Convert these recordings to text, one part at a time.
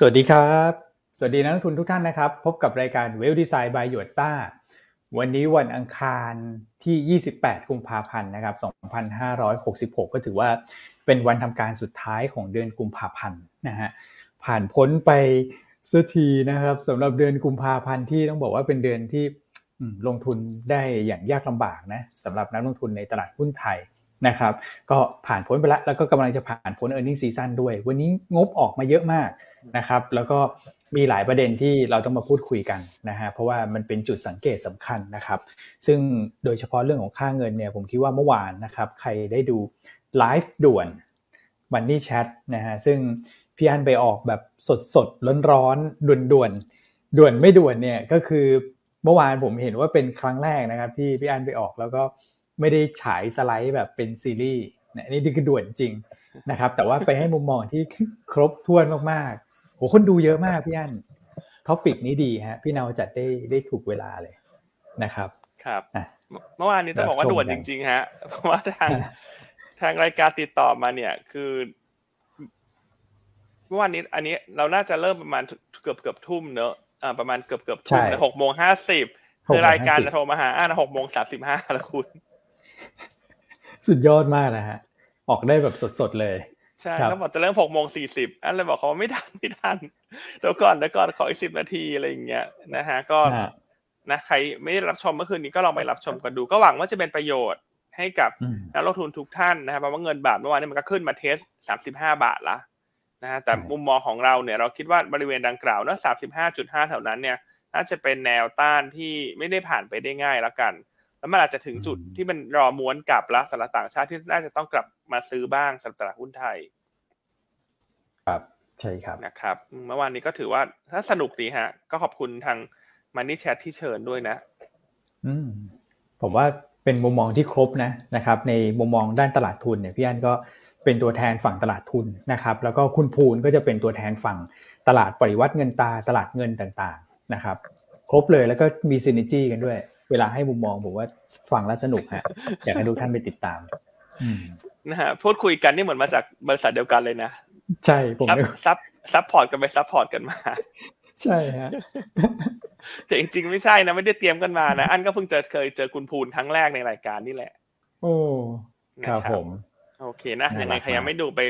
สวัสดีครับ สวัสดีนักลงทุนทุกท่านนะครับ พบกับรายการเวลดีไซน์บายหยต้าวันนี้วันอังคารที่ 28 กุมภาพันธ์นะครับ 2566 ก็ถือว่าเป็นวันทำการสุดท้ายของเดือนกุมภาพันธ์นะฮะผ่านพ้นไปสักทีนะครับสำหรับเดือนกุมภาพันธ์ที่ต้องบอกว่าเป็นเดือนที่ลงทุนได้อย่างยากลำบากนะสำหรับนักลงทุนในตลาดหุ้นไทยนะครับ ก็ผ่านพ้นไปแล้วแล้วก็กำลังจะผ่านพ้น e a r n i n g ็ season ด้วย วันนี้งบออกมาเยอะมาก นะครับ แล้วก็มีหลายประเด็นที่เราต้องมาพูดคุยกันนะฮะเพราะว่ามันเป็นจุดสังเกตสำคัญนะครับ ซึ่งโดยเฉพาะเรื่องของค่าเงินเนี่ยผมคิดว่าเมื่อวานนะครับใครได้ดูไลฟ์ด่วนวันนี้แชทนะฮะซึ่งพี่อันไปออกแบบสดสดร้อนร้อนด่วนด่วนด่วนไม่ด่วนเนี่ยก็คือเมื่อวานผมเห็นว่าเป็นครั้งแรกนะครับ ที่พี่อันไปออกแล้วก็ไม่ได้ฉายสไลด์แบบเป็นซีรีส์นี่คือด่วนจริงนะครับ แต่ว่าไปให้มุมมองที่ครบถ้วนมากๆ โหคนดูเยอะมากพี่อั้น topic นี้ดีฮะ พี่นาจัดได้ได้ถูกเวลาเลยนะครับ ครับเมื่อวานนี้ต้องบอกว่าด่วนจริง ๆ ฮะ เพราะว่าทางทางรายการติดต่อมาเนี่ย คือเมื่อวานนี้ อันนี้เราน่าจะเริ่มประมาณเกือบเกือบทุ่มเนอะอ่าประมาณเกือบเกือบทุ่มหกโมงห้าสิบคือรายการจะโทรมาหาอ่าหกโมงสามสิบห้าแล้วคุณ สุดยอดมากนะฮะ ออกได้แบบสดๆเลย ใช่เขาบอกจะเริ่มหกโมงสี่สิบอันเลยบอกเขาว่าไม่ทันไม่ทันเดี๋ยวก่อนเดี๋ยวก่อนขออีกสิบนาทีอะไรอย่างเงี้ยนะฮะก็นะใครไม่ได้รับชมเมื่อคืนนี้ก็ลองไปรับชมกันดู ก็หวังว่าจะเป็นประโยชน์ให้กับนักลงทุนทุกท่านนะครับเพราะว่าเงินบาทเมื่อวานนี้มันก็ขึ้นมาเทสสามสิบห้าบาทละนะฮะแต่มุมมองของเราเนี่ยเราคิดว่าบริเวณดังกล่าวนะสามสิบห้าจุดห้าแถวนั้นเนี่ยน่าจะเป็นแนวต้านที่ไม่ได้ผ่านไปได้ง่ายแล้วกัน แล้วมันอาจจะถึงจุดที่มันรอม้วนกลับแล้วสำหรับต่างชาติที่น่าจะต้องกลับมาซื้อบ้างสำหรับตลาดหุ้นไทย ครับใช่ครับนะครับเมื่อวานนี้ก็ถือว่าถ้าสนุกดีฮะ ก็ขอบคุณทางมันนี่แชทที่เชิญด้วยนะ อืม ผมว่าเป็นมุมมองที่ครบนะนะครับ ในมุมมองด้านตลาดทุนเนี่ยพี่อันก็เป็นตัวแทนฝั่งตลาดทุนนะครับ แล้วก็คุณภูนก็จะเป็นตัวแทนฝั่งตลาดปริวรรตเงินตราตลาดเงินต่าง ๆ นะครับ ครบเลยแล้วก็มี synergy กันด้วย เวลาให้มุมมองผมว่าฟังแล้วสนุกฮะอยากให้ทุกท่านไปติดตามนะฮะพูดคุยกันนี่เหมือนมาจากบริษัทเดียวกันเลยนะใช่ผม sup support กันไป support กันมา ใช่ฮะแต่จริงๆไม่ใช่นะไม่ได้เตรียมกันมานะอันก็เพิ่งเจอเคยเจอคุณภูนครั้งแรกในรายการนี่แหละ โอ้ครับผม โอเคนะยังไงใครยังไม่ดูไป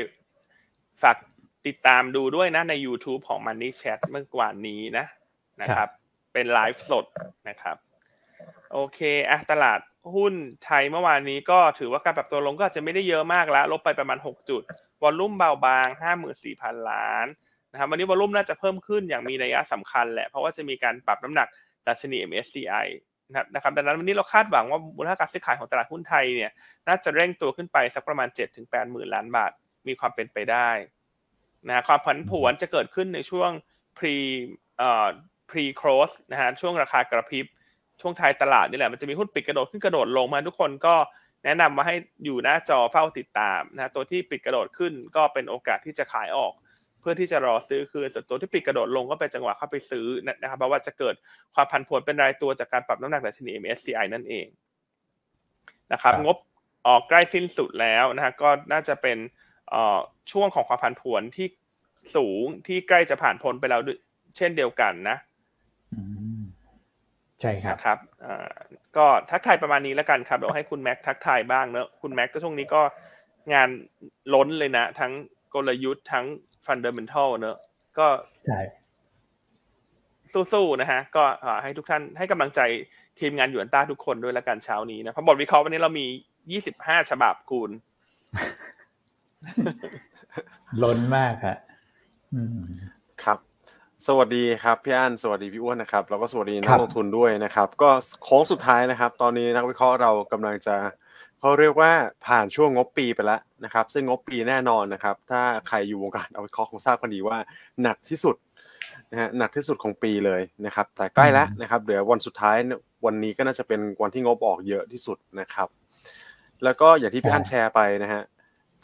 ฝากติดตามดูด้วยนะใน YouTube ของ Money Chat เมื่อวานนี้นะนะครับ เป็นไลฟ์สดนะครับ โอเคอะตลาดหุ้นไทยเมื่อวานนี้ก็ถือว่าการปรับตัวลงก็อาจจะไม่ได้เยอะมากแล้วลบไปประมาณ 6 จุด วอลลุ่มเบาบาง 54,000 ล้านนะครับวันนี้วอลลุ่มน่าจะเพิ่มขึ้นอย่างมีนัยสำคัญแหละ เพราะว่าจะมีการปรับน้ำหนักดัชนี MSCI นะครับดังนั้นวันนี้เราคาดหวังว่ามูลค่าการซื้อขายของตลาดหุ้นไทยเนี่ยน่าจะเร่งตัวขึ้นไปสักประมาณ 7-8หมื่นล้านบาทมีความเป็นไปได้นะความผันผวนจะเกิดขึ้นในช่วง pre เอ่อ pre close นะฮะช่วงราคากระพริบ ช่วงท้ายตลาดนี่แหละมันจะมีหุ้นปิดกระโดดขึ้นกระโดดลงมาทุกคนก็แนะนำมาให้อยู่หน้าจอเฝ้าติดตามนะตัวที่ปิดกระโดดขึ้นก็เป็นโอกาสที่จะขายออก เพื่อที่จะรอซื้อคืนส่วนตัวที่ปิดกระโดดลงก็เป็นจังหวะเข้าไปซื้อนะครับเพราะว่าจะเกิดความผันผวนเป็นรายตัวจากการปรับน้ำหนักดัชนี MSCI นั่นเองนะครับงบออกใกล้สิ้นสุดแล้วนะฮะก็น่าจะเป็นช่วงของความผันผวนที่สูงที่ใกล้จะผ่านพ้นไปแล้วเช่นเดียวกันนะ ใช่ครับครับก็ทักทายประมาณนี้แล้วกันครับเดี๋ยวให้คุณแม็กทักทายบ้างเนอะคุณแม็กก็ช่วงนี้ก็งานล้นเลยนะ ทั้งกลยุทธ์ทั้ง fundamental เนอะก็ใช่สู้ๆนะฮะ ก็ให้ทุกท่านให้กำลังใจทีมงานหยวนต้าทุกคนด้วยแล้วกันเช้านี้นะเพราะบทวิเคราะห์วันนี้เรามียี่สิบห้าฉบับคูณล้นมากครับครับ สวัสดีครับพี่อั้นสวัสดีพี่อ้วนนะครับแล้วก็สวัสดีนักลงทุนด้วยนะครับ ก็โค้งสุดท้ายนะครับ ตอนนี้นักวิเคราะห์เรากำลังจะเขาเรียกว่าผ่านช่วงงบปีไปแล้วนะครับ ซึ่งงบปีแน่นอนนะครับ ถ้าใครอยู่วงการเอาวิเคราะห์คงทราบกันดีว่าหนักที่สุดนะฮะหนักที่สุดของปีเลยนะครับ แต่ใกล้แล้วนะครับเดี๋ยววันสุดท้ายวันนี้ก็น่าจะเป็นวันที่งบออกเยอะที่สุดนะครับ แล้วก็อย่างที่พี่อั้นแชร์ไปนะฮะ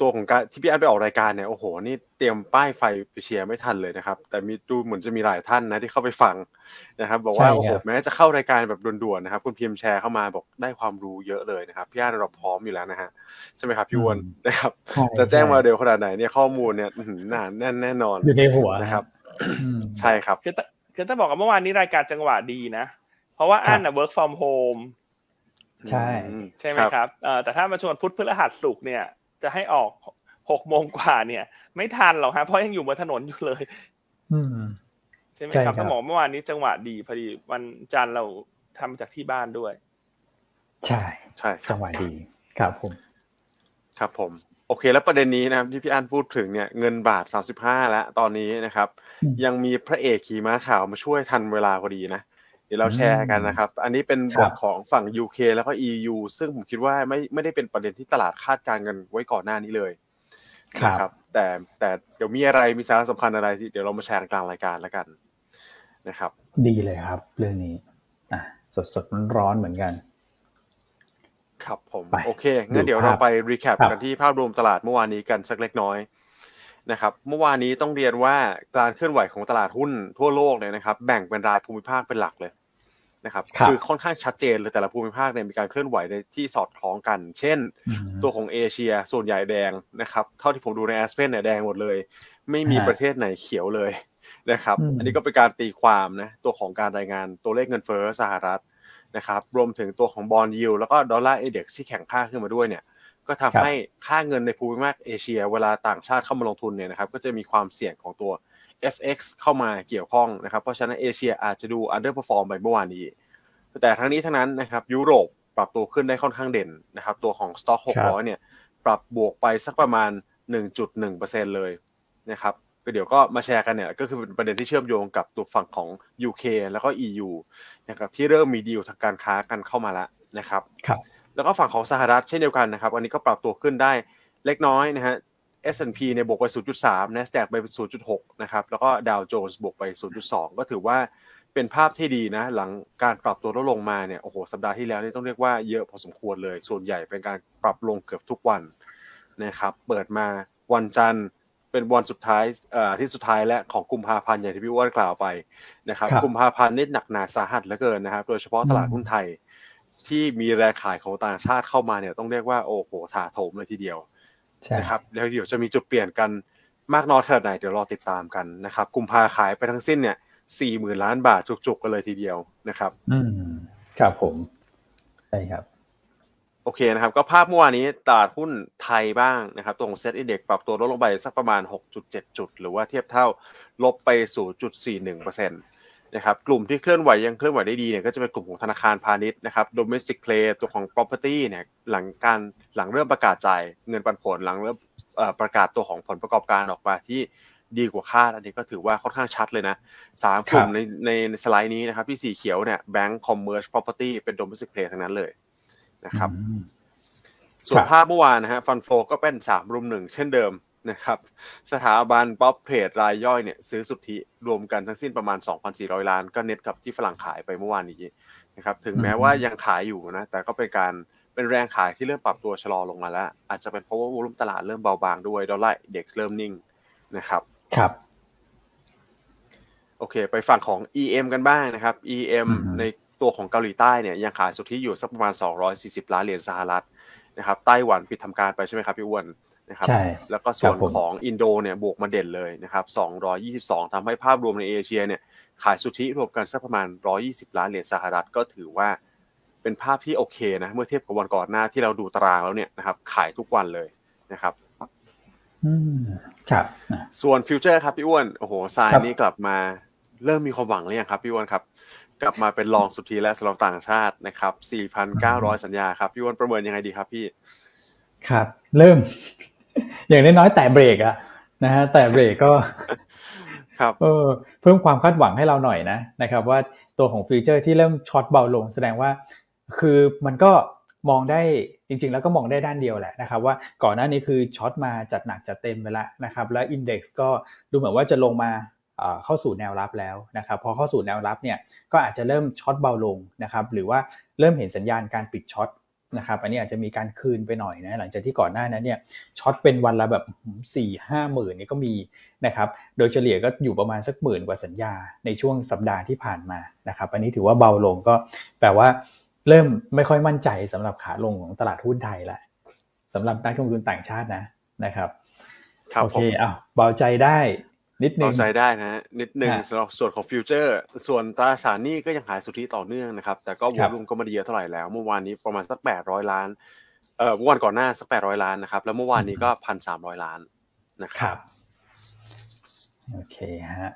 ตัวของการที่พี่อันไปออกรายการเนี่ยโอ้โหนี่เตรียมป้ายไฟไปเชียร์ไม่ทันเลยนะครับ แต่มีดูเหมือนจะมีหลายท่านนะที่เข้าไปฟังนะครับ บอกว่าโอ้โหแม้จะเข้ารายการแบบด่วนๆนะครับ คุณพิมพ์แชร์เข้ามาบอกได้ความรู้เยอะเลยนะครับพี่อันเราพร้อมอยู่แล้วนะฮะใช่ไหมครับพี่วนนะครับ จะแจ้งมาเร็วขนาดไหนเนี่ยข้อมูลเนี่ยหนาแน่นแน่นอนอยู่ในหัวนะครับใช่ครับคือคือถ้าบอกว่าเมื่อวานนี้รายการจังหวะดีนะ เพราะว่าอันน่ะ work from home ใช่ใช่ไหมครับเออแต่ถ้ามาชวนพุทธพฤหัสสุกเนี่ย จะให้ออกหกโมงกว่าเนี่ย ไม่ทันหรอกฮะเพราะยังอยู่บนถนนอยู่เลยใช่ไหมครับต้องบอกเมื่อวานนี้จังหวะดีพอดีวันจันทร์เราทำจากที่บ้านด้วย ใช่ใช่จังหวะดีครับผม ครับผม โอเค แล้วประเด็นนี้นะครับที่พี่อันพูดถึงเนี่ยเงินบาทสามสิบห้าแล้วตอนนี้นะครับ ยังมีพระเอกขี่ม้าขาวมาช่วยทันเวลาพอดีนะ เดี๋ยวเราแชร์กันนะครับ อันนี้เป็นบทของฝั่ง UK แล้วก็ EU ซึ่งผมคิดว่าไม่ไม่ได้เป็นประเด็นที่ตลาดคาดการณ์กันไว้ก่อนหน้านี้เลยนะครับ แต่แต่เดี๋ยวมีอะไรมีสาระสำคัญอะไรที่เดี๋ยวเรามาแชร์กลางรายการแล้วกันนะครับ ดีเลยครับ เรื่องนี้อะสดสดร้อนเหมือนกัน ครับผมโอเคงั้นเดี๋ยวเราไป recap กันที่ภาพรวมตลาดเมื่อวานนี้กันสักเล็กน้อย นะครับเมื่อวานนี้ต้องเรียนว่าการเคลื่อนไหวของตลาดหุ้นทั่วโลกเนี่ยนะครับแบ่งเป็นรายภูมิภาคเป็นหลักเลยนะครับคือค่อนข้างชัดเจนเลยแต่ละภูมิภาคเนี่ยมีการเคลื่อนไหวในที่สอดคล้องกัน เช่น ตัวของเอเชียส่วนใหญ่แดงนะครับเท่าที่ผมดูใน Aspen เนี่ยแดงหมดเลย ไม่มีประเทศไหนเขียวเลยนะครับอันนี้ก็เป็นการตีความนะตัวของการรายงานตัวเลขเงินเฟ้อสหรัฐนะครับรวมถึงตัวของบอลยูแล้วก็ดอลลาร์เอเด็กที่แข็งค่าขึ้นมาด้วยเนี่ย ก็ทำให้ค่าเงินในภูมิภาคเอเชีย เวลาต่างชาติเข้ามาลงทุนเนี่ยนะครับก็จะมีความเสี่ยงของตัว FX เข้ามาเกี่ยวข้องนะครับ เพราะฉะนั้นเอเชียอาจจะดู underperform ไปเมื่อวานนี้ แต่ทั้งนี้ทั้งนั้นนะครับยุโรปปรับตัวขึ้นได้ค่อนข้างเด่นนะครับ ตัวของ Stock 600 เนี่ย ปรับบวกไปสักประมาณ 1.1%เลยนะครับก็เดี๋ยวก็มาแชร์กันเนี่ยก็คือเป็นประเด็นที่เชื่อมโยงกับตัวฝั่งของ UK แล้วก็ EU นะครับที่เริ่มมีดีลทางการค้ากันเข้ามาแล้วนะครับครับ แล้วก็ฝั่งของสหรัฐเช่นเดียวกันนะครับอันนี้ก็ปรับตัวขึ้นได้เล็กน้อยนะฮะ S&P เนี่ยบวกไป 0.3 NASDAQ ไป0.6 นะครับ แล้วก็ Dow Jones บวกไป 0.2 ก็ถือว่าเป็นภาพที่ดีนะ หลังการปรับตัวลดลงมาเนี่ย โอ้โห สัปดาห์ที่แล้วนี่ต้องเรียกว่าเยอะพอสมควรเลย ส่วนใหญ่เป็นการปรับลงเกือบทุกวันนะครับ เปิดมาวันจันทร์เป็นวันสุดท้ายเอ่อที่สุดท้ายและของกุมภาพันธ์อย่างที่พี่อ้วนกล่าวไปนะครับ กุมภาพันธ์นี่หนักหนาสาหัสเหลือเกินนะครับ โดยเฉพาะตลาดหุ้นไทย ที่มีแรงขายของต่างชาติเข้ามาเนี่ยต้องเรียกว่าโอ้โหถาโถมเลยทีเดียวนะครับแล้วเดี๋ยวจะมีจุดเปลี่ยนกันมากน้อยขนาดไหนเดี๋ยวรอติดตามกันนะครับกุมภาขายไปทั้งสิ้นเนี่ยสี่หมื่นล้านบาทจุกๆกันเลยทีเดียวนะครับ อืมครับผมใช่ครับ โอเคนะครับ ก็ภาพเมื่อวานนี้ตลาดหุ้นไทยบ้างนะครับตัวของเซ็ตอินเด็กปรับตัวลดลงไปสักประมาณ 6.7 จุด หรือว่าเทียบเท่าลบไป 0.41%นะครับกลุ่มที่เคลื่อนไหวยังเคลื่อนไหวได้ดีเนี่ยก็จะเป็นกลุ่มของธนาคารพาณิชย์นะครับ domestic play ตัวของ property เนี่ยหลังการหลังเริ่มประกาศจ่ายเงินปันผลหลังเริ่มประกาศตัวของผลประกอบการออกมาที่ดีกว่าคาดอันนี้ก็ถือว่าค่อนข้างชัดเลยนะสามกลุ่มในในสไลด์นี้นะครับที่สีเขียวเนี่ยแบงก์ commerce property เป็น domestic play ทั้งนั้นเลยนะครับส่วนภาพเมื่อวานนะฮะ fund flow ก็เป็นสามรุมหนึ่งเช่นเดิม นะครับสถาบันป๊อปเพจรายย่อยเนี่ยซื้อสุทธิรวมกันทั้งสิ้นประมาณ 2,400 ล้านก็เน็ตกับที่ฝรั่งขายไปเมื่อวานนี้นะครับถึงแม้ว่ายังขายอยู่นะแต่ก็เป็นการเป็นแรงขายที่เริ่มปรับตัวชะลอลงมาแล้ว อาจจะเป็นเพราะว่า volume ตลาดเริ่มเบาบางด้วย Dollar Index เริ่มนิ่งนะครับครับโอเคไปฝั่งของ EM กันบ้างนะครับ EM ในตัวของเกาหลีใต้เนี่ยยังขายสุทธิอยู่สักประมาณ 240 ล้านเหรียญสหรัฐนะครับไต้หวันปิดทำการไปใช่ไหมครับพี่อ้วน นะครับใช่แล้วก็ส่วนของอินโดเนี่ยบวกมาเด่นเลยนะครับ222ทำให้ภาพรวมในเอเชียเนี่ยขายสุทธิรวมกันสักประมาณ 120 ล้านเหรียญสหรัฐก็ถือว่าเป็นภาพที่โอเคนะ เมื่อเทียบกับวันก่อนหน้าที่เราดูตารางแล้วเนี่ยนะครับขายทุกวันเลยนะครับครับ ส่วนฟิวเจอร์ครับพี่อ้วน โอ้โหทรายนี่กลับมาเริ่มมีความหวังหรือยังครับพี่อ้วนครับ กลับมาเป็นรองสุดทีและสำหรับต่างชาตินะครับ4,900 สัญญาครับ พี่อ้วนประเมินยังไงดีครับพี่ ครับ เริ่ม อย่างน้อยๆแต่เบรกอะนะฮะแต่เบรกก็ครับเออเพิ่มความคาดหวังให้เราหน่อยนะนะครับ ว่าตัวของฟิวเจอร์ที่เริ่มช็อตเบาลงแสดงว่า คือมันก็มองได้จริง ๆ แล้วก็มองได้ด้านเดียวแหละนะครับ ว่าก่อนหน้านี้คือ short มาจัดหนักจัดเต็มไปแล้วนะครับ แล้ว index ก็ดูเหมือนว่าจะลงมาเข้าสู่แนวรับแล้วนะครับพอเข้าสู่แนวรับเนี่ยก็อาจจะเริ่ม short เบาลงนะครับหรือว่าเริ่มเห็นสัญญาณการปิด short นะครับอันนี้อาจจะมีการคืนไปหน่อยนะหลังจากที่ก่อนหน้านั้นเนี่ย short เป็นวันละแบบสี่ห้าหมื่นนี่ก็มีนะครับโดยเฉลี่ยก็อยู่ประมาณสักหมื่นกว่าสัญญาในช่วงสัปดาห์ที่ผ่านมานะครับอันนี้ถือว่าเบาลงก็แปลว่าเริ่มไม่ค่อยมั่นใจสำหรับขาลงของตลาดหุ้นไทยละสำหรับนักลงทุนต่างชาตินะนะครับโอเคอ้าวเบาใจได้ นิดนึงเข้าใจได้นะฮะนิดหนึ่งสำหรับส่วนของฟิวเจอร์ ส่วนตราสารหนี้ก็ยังขายสุทธิต่อเนื่องนะครับ แต่ก็วอลุ่มก็ไม่ได้เยอะเท่าไหร่แล้ว เมื่อวานนี้ประมาณสักแปดร้อยล้าน เอ่อเมื่อวันก่อนหน้าสักแปดร้อยล้านนะครับ แล้วเมื่อวานนี้ก็พันสามร้อยล้านนะคครับรับโอเคฮะ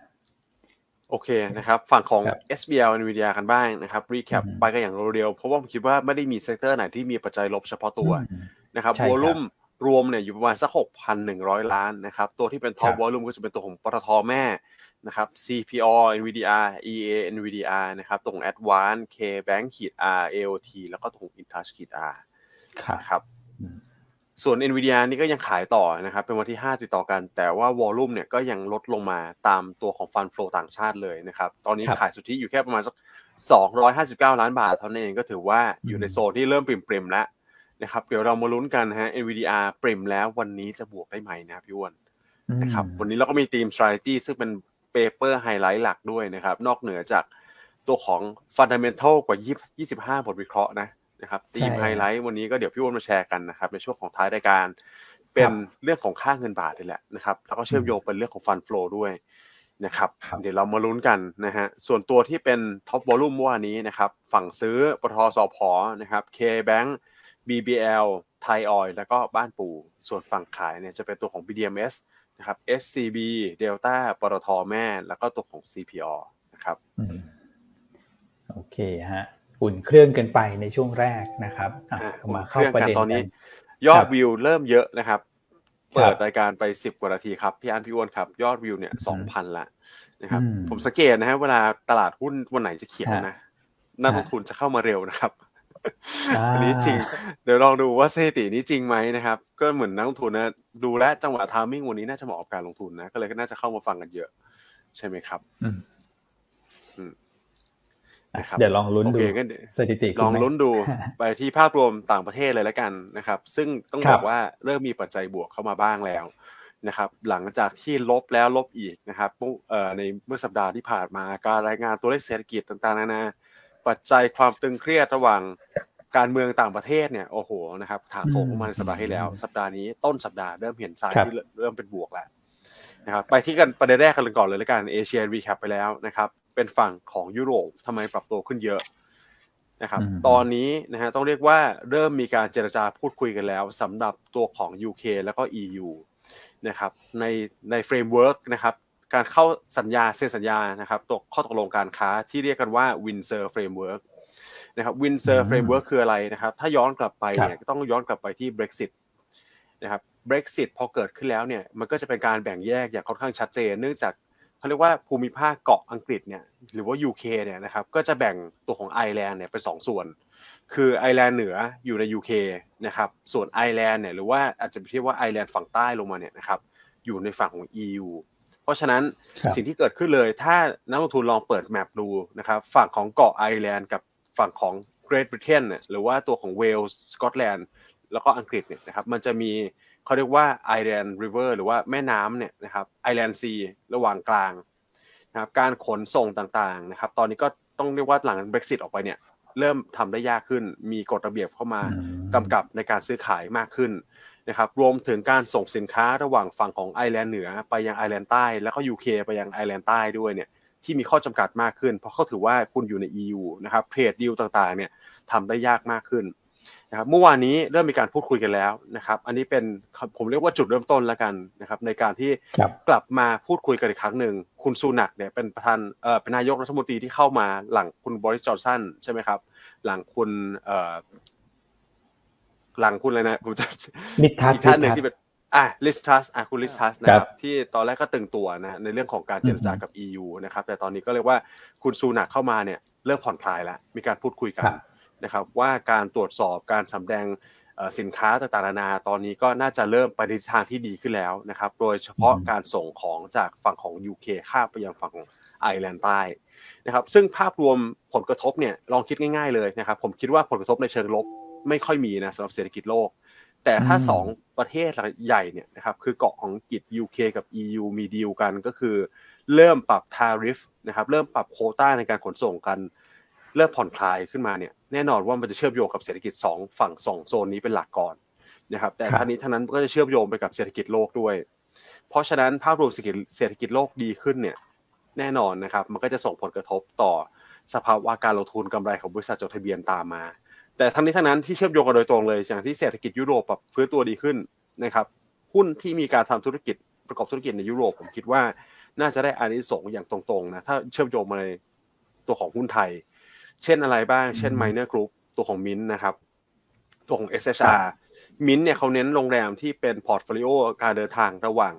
โอเคนะครับฝั่งของครับ SBL NVDR กันบ้างนะครับ recap อืมไปกันอย่างเร็วๆเพราะว่าผมคิดว่าไม่ได้มี sector ไหนที่มีปัจจัยลบเฉพาะตัวอืมนะครับใช่ครับ volume รวมเนี่ยอยู่ประมาณสัก 6,100 ล้านนะครับ ตัวที่เป็น top ครับ volume ก็จะเป็นตัวของปตทแม่นะครับ CPALL NVDR EA NVDR นะครับตัวของ Advance K Bank ขีด R AOT แล้วก็ตัวของ Intouch ขีด R ครับนะครับอืมส่วน NVIDIA นี่ก็ยังขายต่อนะครับ เป็นวันที่ 5 ติดต่อกัน แต่ว่าวอลลุ่มเนี่ยก็ยังลดลงมาตามตัวของฟันฟล w ต่างชาติเลยนะครับ ตอนนี้ครับขายสุทธิอยู่แค่ประมาณสัก 259 ล้านบาท เท่านั้นเองก็ถือว่าอยู่ในโซนที่เริ่มปริมๆแล้ว นะครับเดี๋ยวเรามาลุ้นกันนะฮะ NVIDIA ปริมแล้ววันนี้จะบวกได้ไหมนะครับพี่อ้วนนะครับวันนี้เราก็มีทีม strategy ซึ่งเป็น paper highlight หลักด้วยนะครับ นอกเหนือจากตัวของ fundamental กว่า20 25บทวิเคราะห์นะนะครับทีมใช่ไฮไลท์วันนี้ก็เดี๋ยวพี่อ้วนมาแชร์กันนะครับในช่วงของท้ายรายการ เป็นเรื่องของค่าเงินบาทนี่แหละนะครับแล้วก็เชื่อมโยงเป็นเรื่องของ fund flow ด้วยนะครับครับเดี๋ยวเรามาลุ้นกันนะฮะส่วนตัวที่เป็น top volume เมื่อวานนี้นะครับฝั่งซื้อปตทสพนะครับ K Bank BBL ไทยออยแล้วก็บ้านปูส่วนฝั่งขายเนี่ยจะเป็นตัวของ BDMs นะครับ SCB Delta ปตทแม่ แล้วก็ตัวของ CPO นะครับอืมโอเคฮะอุ่นเครื่องกันไปในช่วงแรกนะครับอะอะมาเข้าประเด็นตอนนี้กัยอคดรับวิวเริ่มเยอะนะครับครับเปิดรายการไป10กว่านาทีครับ พี่อันพี่อ้วนครับ ยอดวิวเนี่ยอืม2,000ละนะครับอืมผมสังเกตนะฮะเวลาตลาดหุ้นวันไหนจะเขียวนะนักลงทุนจะเข้ามาเร็วนะครับ อ่าอันนี้จริง เดี๋ยวลองดูว่าสถิตินี้จริงไหมนะครับ ก็เหมือนนักลงทุนนะดูแลวจังหวะทามมิ่งวันนี้น่าจะเหมาะกับการลงทุนนะ ก็เลยก็น่าจะเข้ามาฟังกันเยอะ ใช่ไหมครับอืมอืมอะนะครับเดี๋ยวลองลุ้นโอดูเคงั้นเดี๋ยวสถิติลองคุณไหมลุ้นดูไปที่ภาพรวมต่างประเทศเลยแล้วกันนะครับ ซึ่งต้องครับอบกว่าเริ่มมีปัจจัยบวกเข้ามาบ้างแล้วนะครับ หลังจากที่ลบแล้วลบอีกนะครับเมื่อเอ่อในเมื่อสัปดาห์ที่ผ่านมาการรายงานตัวเลขเศรษฐกิจต่างๆนานา ปัจจัยความตึงเครียดระหว่างการเมืองต่างประเทศเนี่ยโอ้โหนะครับถาโถมเข้ามาในสัปดาห์ที่แล้ว สัปดาห์นี้ต้นสัปดาห์เริ่มเห็นสายครับที่เริ่มเป็นบวกแล้วนะครับไปที่กันประเด็นแรกกันก่อนเลยแล้วกันเอเชีย recap ไปแล้วนะครับเป็นฝั่งของยุโรปทำไมปรับตัวขึ้นเยอะนะครับอืมตอนนี้นะฮะต้องเรียกว่าเริ่มมีการเจรจาพูดคุยกันแล้วสำหรับตัวของ UK แล้วก็ EU นะครับในใน framework นะครับ การเข้าสัญญาเซ็นสัญญานะครับตกข้อตกลงการค้าที่เรียกกันว่า Windsor Framework นะครับ Windsor อืม Framework คืออะไรนะครับ ถ้าย้อนกลับไปเนี่ยก็ต้องย้อนกลับไปที่ Brexit นะครับ Brexit พอเกิดขึ้นแล้วเนี่ยมันก็จะเป็นการแบ่งแยกอย่างค่อนข้างชัดเจน เนื่องจากเขาเรียกว่าภูมิภาคเกาะอังกฤษเนี่ยหรือว่า UK เนี่ยนะครับก็จะแบ่งตัวของไอร์แลนด์เนี่ยเป็นสองส่วน คือไอร์แลนด์เหนืออยู่ใน UK นะครับส่วนไอร์แลนด์เนี่ยหรือว่าอาจจะเรียกว่าไอร์แลนด์ฝั่งใต้ลงมาเนี่ยนะครับอยู่ในฝั่งของ EU เพ ราะฉะนั้นครับสิ่งที่เกิดขึ้นเลย ถ้านักลงทุนลองเปิด map ดูนะครับฝั่งของเกาะไอร์แลนด์กับฝั่งของเกร t บริเตนเนี่ยหรือว่าตัวของเวลส์สกอตแลนด์แล้วก็อังกฤษเนี่ยนะครับมันจะมีเขาเรียกว่า Ireland River หรือว่าแม่น้ำเนี่ยนะครับ Ireland Sea ระหว่างกลางนะครับการขนส่งต่างๆนะครับตอนนี้ก็ต้องเรียกว่าหลัง Brexit ออกไปเนี่ยเริ่มทำได้ยากขึ้น มีกฎระเบียบเข้ามาอืมกำกับในการซื้อขายมากขึ้น นะครับรวมถึงการส่งสินค้าระหว่างฝั่งของไอร์แลนด์เหนือไปยังไอร์แลนด์ใต้ แล้วก็ UK ไปยังไอร์แลนด์ใต้ด้วยเนี่ยที่มีข้อจำกัดมากขึ้น เพราะเขาถือว่าคุณอยู่ใน EU นะครับเทรดดีลต่างๆเนี่ยทำได้ยากมากขึ้นนะครับเมื่อวานนี้เริ่มมีการพูดคุยกันแล้วนะครับ อันนี้เป็นผมเรียกว่าจุดเริ่มต้นแล้วกันนะครับในการที่ครับกลับมาพูดคุยกันอีกครั้งหนึ่งคุณซูนักเนี่ยเป็นประธานเอ่อเป็นนายกรัฐมนตรีที่เข้ามาหลังคุณบริสจอนสันใช่ไหมครับหลังคุณเอ่อ หลังคุณอะไรนะผมจะนิทัศอีกน์ท่านหนึ่งนิทัศที่น์เป็นอะลิสทัสอะคุณลิสทัสนะคครัรับบที่ตอนแรกก็ตึงตัวนะในเรื่องของการเจรจากับ EU นะครับแต่ตอนนี้ก็เรียกว่าคุณซูนักเข้ามาเนี่ยเริ่มผ่อนคลายแล้วมีการพูดคุยกันครับนะครับว่าการตรวจสอบการสำแดงเอ่อสินค้าต่างๆนานาตอนนี้ก็น่าจะเริ่มไปในทิศทางที่ดีขึ้นแล้วนะครับโดยเฉพาะอืมการส่งของจากฝั่งของ UK ข้ามไปยังฝั่งของไอร์แลนด์ใต้นะครับซึ่งภาพรวมผลกระทบเนี่ยลองคิดง่ายๆเลยนะครับผมคิดว่าผลกระทบในเชิงลบ ไม่ค่อยมีนะสำหรับเศรษฐกิจโลก แต่ถ้าอืมสองประเทศใหญ่เนี่ยนะครับคือเกาะของอังกฤษ UK กับ EU มีดีลกันก็คือ เริ่มปรับทาริฟนะครับเริ่มปรับโควต้าในการขนส่งกัน เริ่มผ่อนคลายขึ้นมาเนี่ยแน่นอนว่ามันจะเชื่อมโยงกับเศรษฐกิจ 2 ฝั่ง 2 โซนนี้เป็นหลักก่อนนะครับแต่ครับท่างนี้ท่างนั้นก็จะเชื่อมโยงไปกับเศรษฐกิจโลกด้วย เพราะฉะนั้นภาพรวมเศรษฐกิจเศรษฐกิจโลกดีขึ้นเนี่ยแน่นอนนะครับมันก็จะส่งผลกระทบต่อสภาวะการลงทุนกำไรของบริษัทจดทะเบียนตามมา แต่ทั้งนี้ทั้งนั้นที่เชื่อมโยงกันโดยตรงเลยอย่างที่เศรษฐกิจยุโรปปรับฟื้นตัวดีขึ้นนะครับหุ้นที่มีการทำธุรกิจประกอบธุรกิจในยุโรปผมคิดว่าน่าจะได้อานิสงส์อย่างตรงๆนะถ้าเชื่อมโยงมาในตัวของหุ้นไทย เช่นอะไรบ้าง เช่น Minor Group ตัวของมินนะครับ ตัวของ SHR MINT เนี่ยเขาเน้นโรงแรมที่เป็น portfolio การเดินทางระหว่าง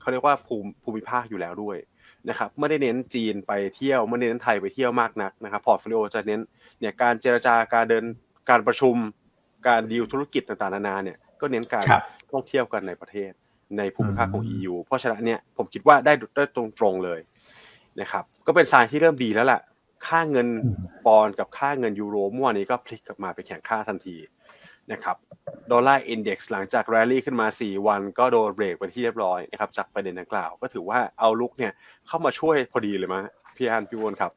เขาเรียกว่าภูมิภูมิภาคอยู่แล้วด้วยนะครับไม่ได้เน้นจีนไปเที่ยวไม่ได้เน้นไทยไปเที่ยวมากนักนะครับ portfolio จะเน้นเนี่ยการเจรจาการเดิน การประชุมการดีลธุรกิจต่างๆนานาเนี่ยก็เน้นการท่องเที่ยวกันในประเทศในภูมิภาคของ EU เพราะฉะนั้นเนี่ยผมคิดว่าได้ได้ตรงๆเลยนะครับก็เป็นสายที่เริ่มดีแล้วแหละค่าเงินปอนกับค่าเงินยูโรเมื่อวานนี้ก็พลิกกลับมาไปแข่งค่าทันทีนะครับดอลลาร์อินเด็กซ์หลังจากแรลลี่ขึ้นมา 4 วันก็โดนเบรกไปที่เรียบร้อยนะครับจากประเด็นดังกล่าว ก็ถือว่าเอาลุกเนี่ยเข้ามาช่วยพอดีเลยมั้ยพี่อ้วนพี่อ้วนครับ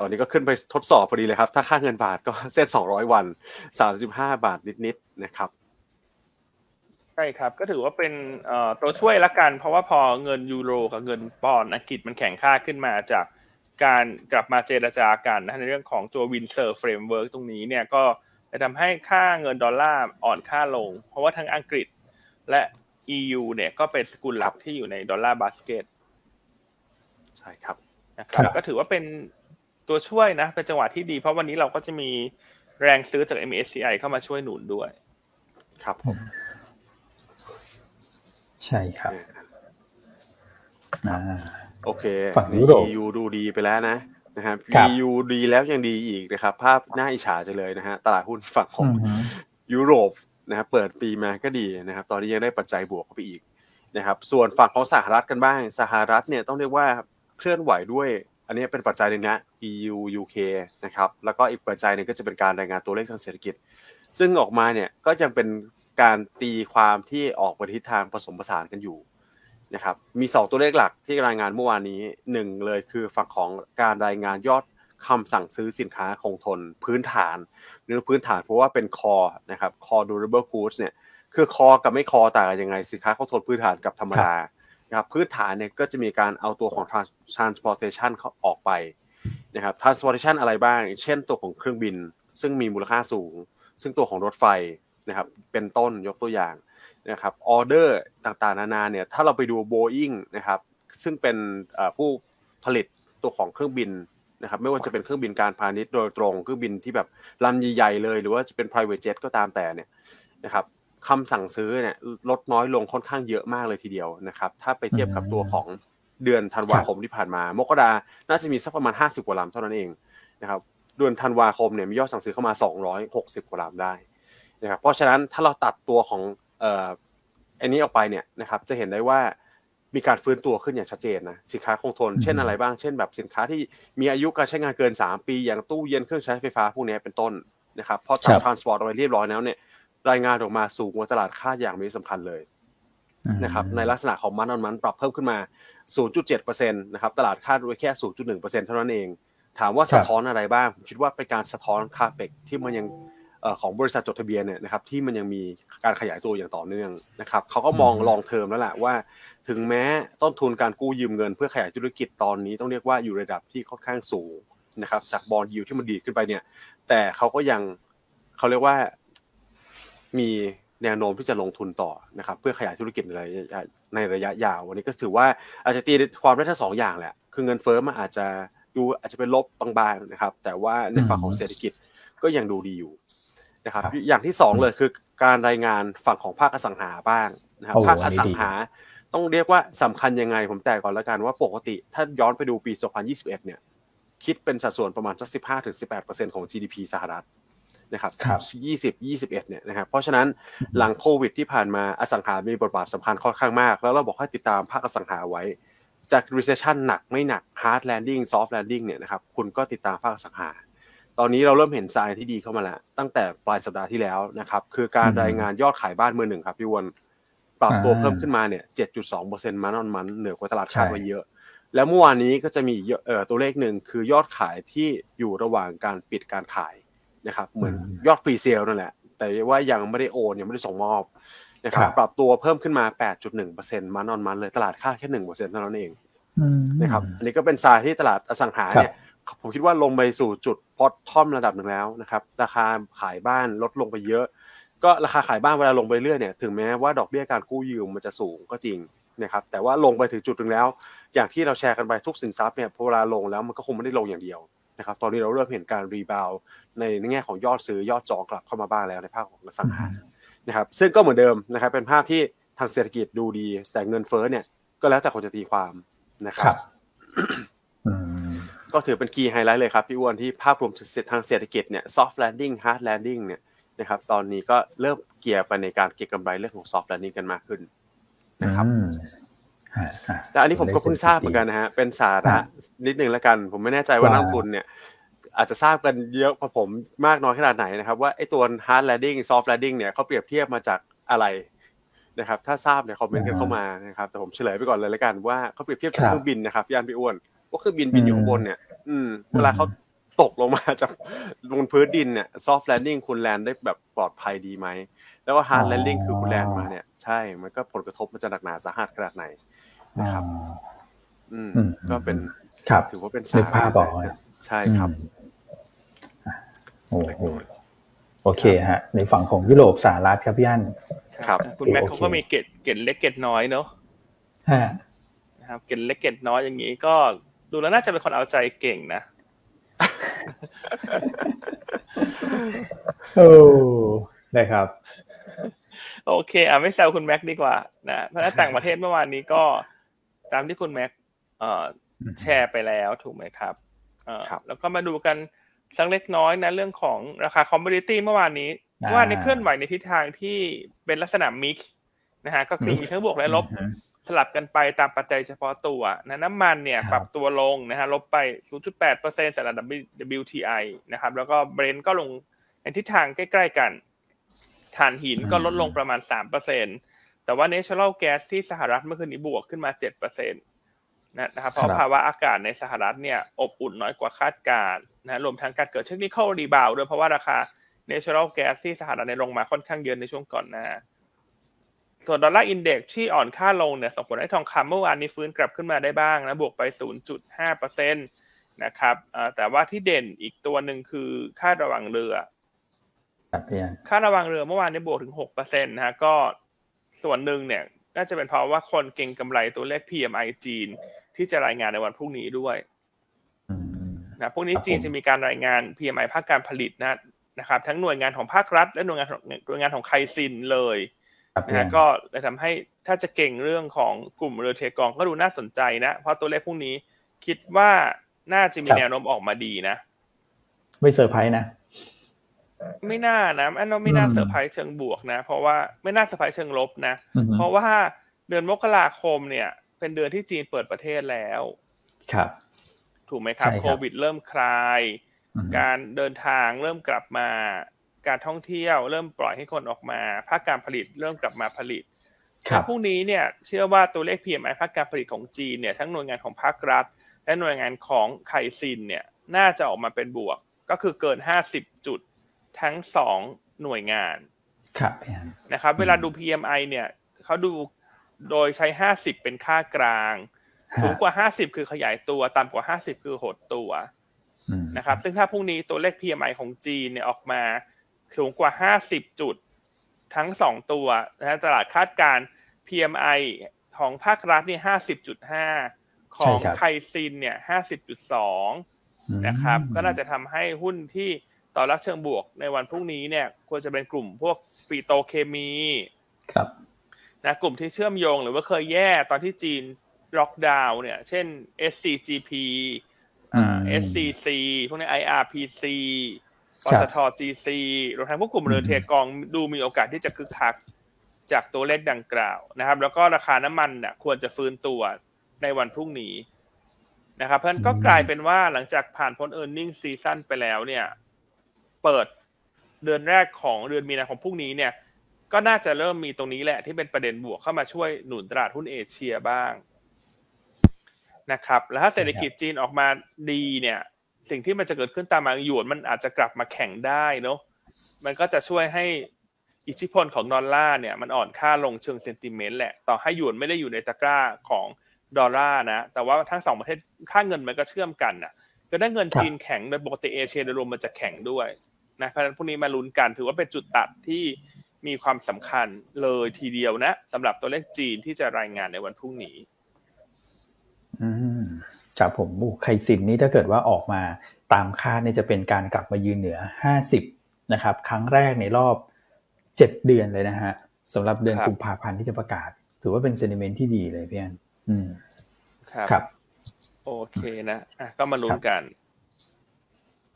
ตอนนี้ก็ขึ้นไปทดสอบพอดีเลยครับ ถ้าค่าเงินบาทก็เส้น200วัน35บาทนิดๆนะครับใช่ครับก็ถือว่าเป็นตัวช่วยละกัน เพราะว่าพอเงินยูโรกับเงินปอนด์อังกฤษมันแข็งค่าขึ้นมาจากการกลับมาเจรจากันนะในเรื่องของตัว Windsor Framework ตรงนี้เนี่ยก็จะทำให้ค่าเงินดอลลาร์อ่อนค่าลง เพราะว่าทั้งอังกฤษและ EU เนี่ยก็เป็นสกุลหลักที่อยู่ในดอลลาร์บาสเกตใช่ครับนะครับก็ถือว่าเป็น ตัวช่วยนะ เป็นจังหวะที่ดี เพราะวันนี้เราก็จะมีแรงซื้อจาก MSCI เข้ามาช่วยหนุนด้วย ครับผมใช่ครับโอเคฝั่งยุโรป EU ดูดีไปแล้วนะนะครับ EU ดีแล้วยังดีอีกนะครับ ภาพน่าอิจฉาจะเลยนะฮะตลาดหุ้นฝั่งของยุโรปนะครับเปิดปีมาก็ดีนะครับ ตอนนี้ยังได้ปัจจัยบวกเข้าไปอีกนะครับ ส่วนฝั่งของสหรัฐกันบ้าง สหรัฐเนี่ยต้องเรียกว่าเคลื่อนไหวด้วย อันนี้เป็นปัจจัยหนึ่งนะ EU UK นะครับ แล้วก็อีกปัจจัยหนึ่งก็จะเป็นการรายงานตัวเลขทางเศรษฐกิจ ซึ่งออกมาเนี่ยก็ยังเป็นการตีความที่ออกไปทิศทางผสมผสานกันอยู่นะครับ มี 2 ตัวเลขหลักที่รายงานเมื่อวานนี้ 1 เลยคือฝั่งของการรายงานยอดคำสั่งซื้อสินค้าคงทนพื้นฐานหรือพื้นฐานเพราะว่าเป็นคอนะครับ core durable goods เนี่ยคือคอกับไม่คอต่างกันยังไงสินค้าคงทนพื้นฐานกับธรรมดา นะครับพื้นฐานเนี่ยก็จะมีการเอาตัวของ transportation เขาออกไปนะครับ transportation อะไรบ้าง เช่นตัวของเครื่องบิน ซึ่งมีมูลค่าสูง ซึ่งตัวของรถไฟนะครับเป็นต้นยกตัวอย่างนะครับออเดอร์ต่างๆ นานาเนี่ยถ้าเราไปดู Boeing นะครับซึ่งเป็นผู้ผลิตตัวของเครื่องบินนะครับไม่ว่าจะเป็นเครื่องบินการพาณิชย์โดยตรงเครื่องบินที่แบบลำใหญ่ๆเลย หรือว่าจะเป็น private jet ก็ตามแต่เนี่ยนะครับ คำสั่งซื้อเนี่ยลดน้อยลงค่อนข้างเยอะมากเลยทีเดียวนะครับ ถ้าไปเทียบกับตัวของเดือนธันวาคมที่ผ่านมา มกราน่าจะมีสักประมาณ 50 กว่าลำเท่านั้นเองนะครับเดือนธันวาคมเนี่ยมียอดสั่งซื้อเข้ามา 260 กว่าลำได้นะครับเพราะฉะนั้นถ้าเราตัดตัวของอันนี้ออกไปเนี่ยนะครับจะเห็นได้ว่ามีการฟื้นตัวขึ้นอย่างชัดเจนนะสินค้าคงทน เช่นอะไรบ้าง เช่นแบบสินค้าที่มีอายุการใช้งานเกิน 3 ปี อย่างตู้เย็นเครื่องใช้ไฟฟ้าพวกนี้เป็นต้นนะครับพอตัดทรานสปอร์ตออกไปเรียบร้อยแล้วเนี่ย รายงานออกมาสูงกว่าตลาดคาดอย่างมีสำคัญเลยนะครับในลักษณะของมันออนมันปรับเพิ่มขึ้นมา 0.7%นะครับตลาดคาดไว้แค่ 0.1%เท่านั้นเอง ถามว่าสะท้อนอะไรบ้างผมคิดว่าเป็นการสะท้อนคาเปกที่มันยังของบริษัทจดทะเบียนเนี่ยนะครับที่มันยังมีการขยายตัวอย่างต่อเนื่องนะครับเขาก็มองลองเทอมแล้วแหละว่า ถึงแม้ต้นทุนการกู้ยืมเงิน เพื่อขยายธุรกิจตอนนี้ต้องเรียกว่าอยู่ระดับที่ค่อนข้างสูงนะครับจากบอลยูที่มันดีขึ้นไปเนี่ยแต่เขาก็ยังเขาเรียกว่า มีแนวโน้มที่จะลงทุนต่อนะครับเพื่อขยายธุรกิจในระยะในระยะยาววันนี้ก็ถือว่าอาจจะตีความได้ทั้งสองอย่างแหละ คือเงินเฟ้อมันอาจจะดูอาจจะเป็นลบบางๆนะครับ แต่ว่าในฝั่งของเศรษฐกิจก็ยังดูดีอยู่ะครับ อย่างที่สองเลยคือการรายงานฝั่งของภาคอสังหาบ้างนะครับภาคอสังหาต้องเรียกว่าสำคัญยังไงผมแต่ก่อนแล้วกันว่าปกติ ถ้าย้อนไปดูปี 2021 เนี่ย คิดเป็นสัดส่วนประมาณสัก 15-18%ของ GDP สหรัฐ นะครับ20 21เนี่ยนะครับเพราะฉะนั้นหลังโควิดที่ผ่านมาอสังหามีบทบาทสำคัญค่อนข้างมาก แล้วเราบอกให้ติดตามภาคอสังหาไว้ จาก recession หนักไม่หนัก hard landing soft landing เนี่ยนะครับคุณก็ติดตามภาคอสังหา ตอนนี้เราเริ่มเห็นทรายที่ดีเข้ามาแล้ว ตั้งแต่ปลายสัปดาห์ที่แล้วนะครับคือการรายงานยอดขายบ้านมือหนึ่งครับพี่วนปรับตัวเพิ่มขึ้นมาเนี่ย7.2%มันอนมันเหนือกว่าตลาดคาดไว้เยอะ แล้วเมื่อวานนี้ก็จะมีเอ่อตัวเลขหนึ่งคือยอดขายที่อยู่ระหว่างการปิดการขาย นะครับ เหมือนยอดฟรีเซลนั่นแหละ แต่ว่ายังไม่ได้โอนยังไม่ได้ส่งมอบนะครับ ปรับตัวเพิ่มขึ้นมา 8.1%มันออนมันเลยตลาดคาดแค่1%เท่านั้นเองนะครับ อันนี้ก็เป็นสายที่ตลาดอสังหาเนี่ยผมคิดว่าลงไปสู่จุดพอตทอมระดับหนึ่งแล้วนะครับ ราคาขายบ้านลดลงไปเยอะ ก็ราคาขายบ้านเวลาลงไปเรื่อยเนี่ยถึงแม้ว่าดอกเบี้ยการกู้ยืมมันจะสูงก็จริงนะครับ แต่ว่าลงไปถึงจุดหนึ่งแล้ว อย่างที่เราแชร์กันไปทุกสินทรัพย์เนี่ยพอเวลาลงแล้วมันก็คงไม่ได้ลงอย่างเดียว นะครับตอนนี้เราเริ่มเห็นการรีบาวในแง่ของยอดซื้อยอดจองกลับเข้ามาบ้างแล้วในภาคของอสังหานะครับซึ่งก็เหมือนเดิมนะครับเป็นภาพที่ทางเศรษฐกิจดูดี แต่เงินเฟ้อเนี่ยก็แล้วแต่คนจะตีความนะครับก็ถือเป็น key highlight เลยครับพี่อ้วนที่ภาพรวมทางเศรษฐกิจเนี่ย soft landing hard landing เนี่ยนะครับตอนนี้ก็เริ่มเกียร์ไปในการเก็งกำไรเรื่องของ soft landing กันมากขึ้นนะครับ แต่อันนี้ผมก็เพิ่งทราบเหมือนกันนะฮะ เป็นสาระนิดนึงแล้วกัน ผมไม่แน่ใจว่านักทุนเนี่ย อาจจะทราบกันเยอะกว่าผมมากน้อยขนาดไหนนะครับ ว่าไอ้ตัว hard landing soft landing เนี่ยเขาเปรียบเทียบมาจากอะไรนะครับ ถ้าทราบเนี่ยคอมเมนต์กันเข้ามานะครับ แต่ผมเฉลยไปก่อนเลยแล้วกันว่าเขาเปรียบเทียบกับเครื่องบินนะครับย่านพี่อ้วนว่าเครื่องบินบินอยู่ข้างบนเนี่ย อืม เวลาเขาตกลงมาจากบนพื้นดินเนี่ย soft landing คุณแลนได้แบบปลอดภัยดีไหม แล้วก็ hard landing คือคุณแลนมาเนี่ย ใช่ มันก็ผลกระทบมันจะหนักหนาสาหัสขนาดไหน นะครับ อืมก็เป็นถือว่าเป็นสาระใช่ครับโอ้โหโอเคฮะ ในฝั่งของยุโรปสหรัฐครับพี่อันครับคุณแม็กเขาก็มีเกตเกตเล็กเกตน้อยเนาะนะครับเกตเล็กเกตน้อยอย่างนี้ก็ดูแล้วน่าจะเป็นคนเอาใจเก่งนะโอ้ได้ครับ โอเค อะไม่แซวคุณแม็กดีกว่านะเพราะต่างประเทศเมื่อวานนี้ก็ ตามที่คุณแม็กแชร์ไปแล้วถูกไหมครับแล้วก็มาดูกันสักเล็กน้อยนะเรื่องของราคา commodity เมื่อวานนี้เมื่อวานนี้เคลื่อนไหวในทิศทางที่เป็นลักษณะ mix นะฮะก็คือมีทั้งบวกและลบสลับกันไปตามปัจจัยเฉพาะตัวนะน้ำมันเนี่ยปรับตัวลงนะฮะลบไป 0.8%สำหรับ WTI นะครับแล้วก็ Brent ก็ลงในทิศทางใกล้ ๆ กันถ่านหินก็ลดลงประมาณ 3% แต่ว่า natural gas ที่สหรัฐเมื่อคืนนี้บวกขึ้นมา7%นะครับเพราะภาวะอากาศในสหรัฐเนี่ยอบอุ่นน้อยกว่าคาดการนะรวมทั้งการเกิด technical rebound ด้วยเพราะว่าราคา natural gas ที่สหรัฐในลงมาค่อนข้างเยอะในช่วงก่อนหน้าส่วน Dollar Index ที่อ่อนค่าลงเนี่ยส่งผลให้ทองคำเมื่อวานนี้ฟื้นกลับขึ้นมาได้บ้างนะบวกไป 0.5%นะครับแต่ว่าที่เด่นอีกตัวหนึ่งคือค่าระวังเรือค่าระวังเรือเมื่อวานนี้บวกถึง6%นะฮะก็ ส่วนหนึ่งเนี่ยน่าจะเป็นเพราะว่าคนเก่งกำไรตัวเลข PMI จีน ที่จะรายงานในวันพรุ่งนี้ด้วยนะพรุ่งนี้จีนจะมีการรายงาน PMI ภาคการผลิตนะนะครับ ทั้งหน่วยงานของภาครัฐ และหน่วยงานของหน่วยงานของไคซินเลยนะก็เลยทำให้ถ้าจะเก่งเรื่องของกลุ่มเรือเทกองก็ดูน่าสนใจนะ เพราะตัวเลขพวกนี้คิดว่าน่าจะมีแนวโน้มออกมาดีนะ ไม่เซอร์ไพรส์นะ ไม่น่านะอันนั้นไม่น่าเซอร์ไพรส์เชิงบวกนะ เพราะว่าไม่น่าเซอร์ไพรส์เชิงลบนะ เพราะว่าเดือนมกราคมเนี่ย เป็นเดือนที่จีนเปิดประเทศแล้ว ครับ ถูกไหมครับ โควิดเริ่มคลาย การเดินทางเริ่มกลับมา การท่องเที่ยวเริ่มปล่อยให้คนออกมา ภาคการผลิตเริ่มกลับมาผลิตครับพรุ่งนี้เนี่ย เชื่อว่าตัวเลข PMI ภาคการผลิตของจีนเนี่ย ทั้งหน่วยงานของภาครัฐ และหน่วยงานของไคซินเนี่ย น่าจะออกมาเป็นบวก ก็คือเกิน 50 จุด ทั้งสองหน่วยงานครับนะครับ เวลาดู PMI เนี่ยเขาดูโดยใช้50เป็นค่ากลาง สูงกว่า50คือขยายตัวต่ำกว่า50คือหดตัวนะครับ ซึ่งถ้าพรุ่งนี้ตัวเลข PMI ของจีนเนี่ยออกมา สูงกว่า50จุดทั้งสองตัวนะตลาดคาดการ PMI ของภาครัฐเนี่ย50.5ของไคซินเนี่ย50.2นะครับ ก็น่าจะทำให้หุ้นที่ ต่อรับเชิงบวกในวันพรุ่งนี้เนี่ยควรจะเป็นกลุ่มพวกปีโตเคมีครับนะกลุ่มที่เชื่อมโยงหรือว่าเคยแย่ตอนที่จีนล็อกดาวน์เนี่ย เช่น SCGP อ่า SCC พวกนี้ IRPC ปตท GC รวมทั้งพวกกลุ่มเรือเทกองดูมีโอกาสที่จะคึกคักจากตัวเลขดังกล่าวนะครับ แล้วก็ราคาน้ำมันเนี่ยควรจะฟื้นตัวในวันพรุ่งนี้นะครับ เพราะนั้นก็กลายเป็นว่าหลังจากผ่านพ้น earning season ไปแล้วเนี่ย เปิดเดือนแรกของเดือนมีนาคมพรุ่งนี้เนี่ย ก็น่าจะเริ่มมีตรงนี้แหละที่เป็นประเด็นบวกเข้ามาช่วยหนุนตลาดหุ้นเอเชียบ้างนะครับ แล้วถ้าเศรษฐกิจจีนออกมาดีเนี่ย สิ่งที่มันจะเกิดขึ้นตามมาหยวนมันอาจจะกลับมาแข่งได้เนาะมันก็จะช่วยให้อิทธิพลของดอลลาร์เนี่ยมันอ่อนค่าลงเชิงเซนติเมนต์แหละ ต่อให้หยวนไม่ได้อยู่ในตะกร้าของดอลลาร์นะ แต่ว่าทั้งสองประเทศค่าเงินมันก็เชื่อมกันนะก็ได้เงินจีนแข็งโดยปกติเอเชียโดยรวมมันจะแข็งด้วย นะเพราะฉะนั้นพวกนี้มาลุ้นกัน ถือว่าเป็นจุดตัดที่มีความสำคัญเลยทีเดียวนะสำหรับตัวเลขจีนที่จะรายงานในวันพรุ่งนี้อืมครับผม Caixin นี่ถ้าเกิดว่าออกมาตามคาดเนี่ยจะเป็นการกลับมายืนเหนือ 50 นะครับ ครั้งแรกในรอบ 7 เดือนเลยนะฮะสำหรับเดือนกุมภาพันธ์ที่จะประกาศ ถือว่าเป็น sentiment ที่ดีเลยพี่อันอืมครับครับ โอเคนะอะก็มาลุ้นกัน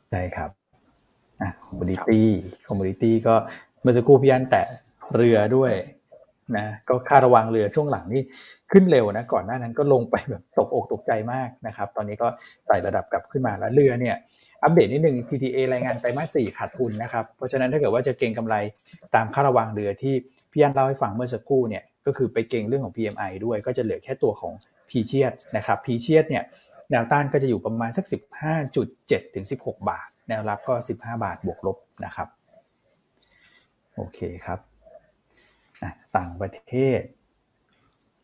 ใช่ครับ อะ commodity commodity ก็เมื่อสักครู่พี่อันแตะเรือด้วยนะก็ค่าระวังเรือช่วงหลังนี่ขึ้นเร็วนะก่อนหน้านั้นก็ลงไปแบบตกอกตกใจมากนะครับ ตอนนี้ก็ไต่ระดับกลับขึ้นมาแล้วเรือเนี่ยอัปเดตนิดนึง PTA รายงานไปมาสี่ขาดทุนนะครับ เพราะฉะนั้นถ้าเกิดว่าจะเก็งกำไรตามค่าระวังเรือที่พี่อันเล่าให้ฟังเมื่อสักครู่เนี่ยก็คือไปเก็งเรื่องของ PMI ด้วยก็จะเหลือแค่ตัวของ p ีเชียนะครับ p ีเชียเนี่ยแนวต้านก็จะอยู่ประมาณสัก 15.7 ถึง 16 บาท แนวรับก็ 15 บาทบวกลบนะครับ โอเคครับ ต่างประเทศ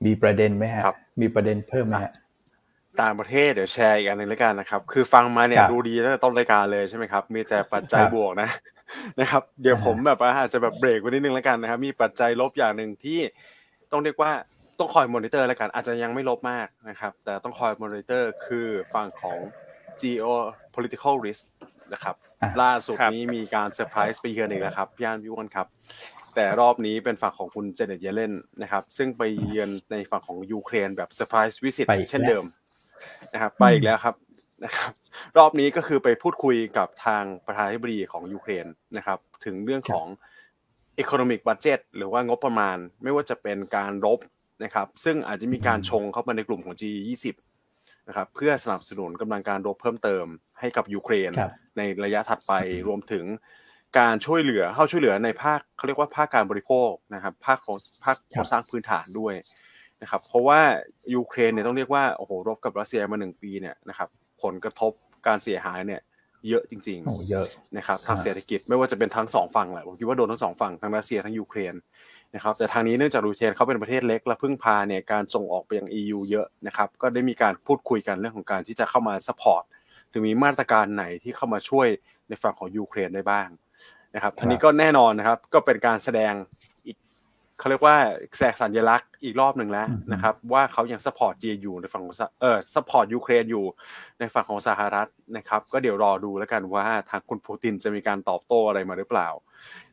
มีประเด็นไหมฮะมีประเด็นเพิ่มไหมฮะต่างประเทศเดี๋ยวแชร์อีกอันหนึ่งแล้วกันนะครับ คือฟังมาเนี่ยดูดีตั้งแต่ต้นรายการเลยใช่ไหมครับ มีแต่ปัจจัยบวกนะนะครับ เดี๋ยวผมแบบอาจจะแบบเบรกไว้นิดนึงแล้วกันนะครับ มีปัจจัยลบอย่างหนึ่งที่ต้องเรียกว่าต้องคอยมอนิเตอร์แล้วกัน อาจจะยังไม่ลบมากนะครับ แต่ต้องคอยมอนิเตอร์คือฝั่งของ geopolitical risk นะครับ ล่าสุดนี้มีการเซอร์ไพรส์ไปเยือนอีกแล้วครับพี่อันพี่อ้วนครับ แต่รอบนี้เป็นฝั่งของคุณเจเน็ตเยเลนนะครับ ซึ่งไปเยือนในฝั่งของยูเครนแบบ surprise visit เช่นเดิมนะครับไปอีกแล้วครับนะครับรอบนี้ก็คือไปพูดคุยกับทางประธานาธิบดีของยูเครนนะครับ ถึงเรื่องของ economic budget หรือว่างบประมาณไม่ว่าจะเป็นการรบนะครับ ซึ่งอาจจะมีการชงเข้ามาในกลุ่มของ G20 นะครับเพื่อสนับสนุนกำลังการรบเพิ่มเติมให้กับยูเครน ในระยะถัดไปรวมถึงการช่วยเหลือเข้าช่วยเหลือในภาคเขาเรียกว่าภาคการบริโภคนะครับภาคของภาคโครงสร้างพื้นฐานด้วยนะครับเพราะว่ายูเครนเนี่ยต้องเรียกว่าโอ้โหรบกับรัสเซียมาหนึ่งปีเนี่ยนะครับผลกระทบการเสียหายเนี่ย เยอะจริงๆเยอะนะครับทางเศรษฐกิจไม่ว่าจะเป็นทั้งสองฝั่งแหละผมคิดว่าโดนทั้งสองฝั่งทั้งรัสเซียทั้งยูเครนนะครับแต่ทางนี้เนื่องจากยูเครนเขาเป็นประเทศเล็กและพึ่งพาเนี่ยการส่งออกไปยัง EU เยอะนะครับก็ได้มีการพูดคุยกันเรื่องของการที่จะเข้ามา support ถึงมีมาตรการไหนที่เข้ามาช่วยในฝั่งของยูเครนได้บ้างนะครับอันนี้ก็แน่นอนนะครับก็เป็นการแสดงอีก เขาเรียกว่าแสดงสัญลักษณ์อีกรอบหนึ่งแล้วนะครับ ว่าเขายัง support อยู่ในฝั่งของเออ support ยูเครนอยู่ในฝั่งของสหรัฐนะครับ ก็เดี๋ยวรอดูแล้วกันว่าทางคุณปูตินจะมีการตอบโต้อะไรมาหรือเปล่า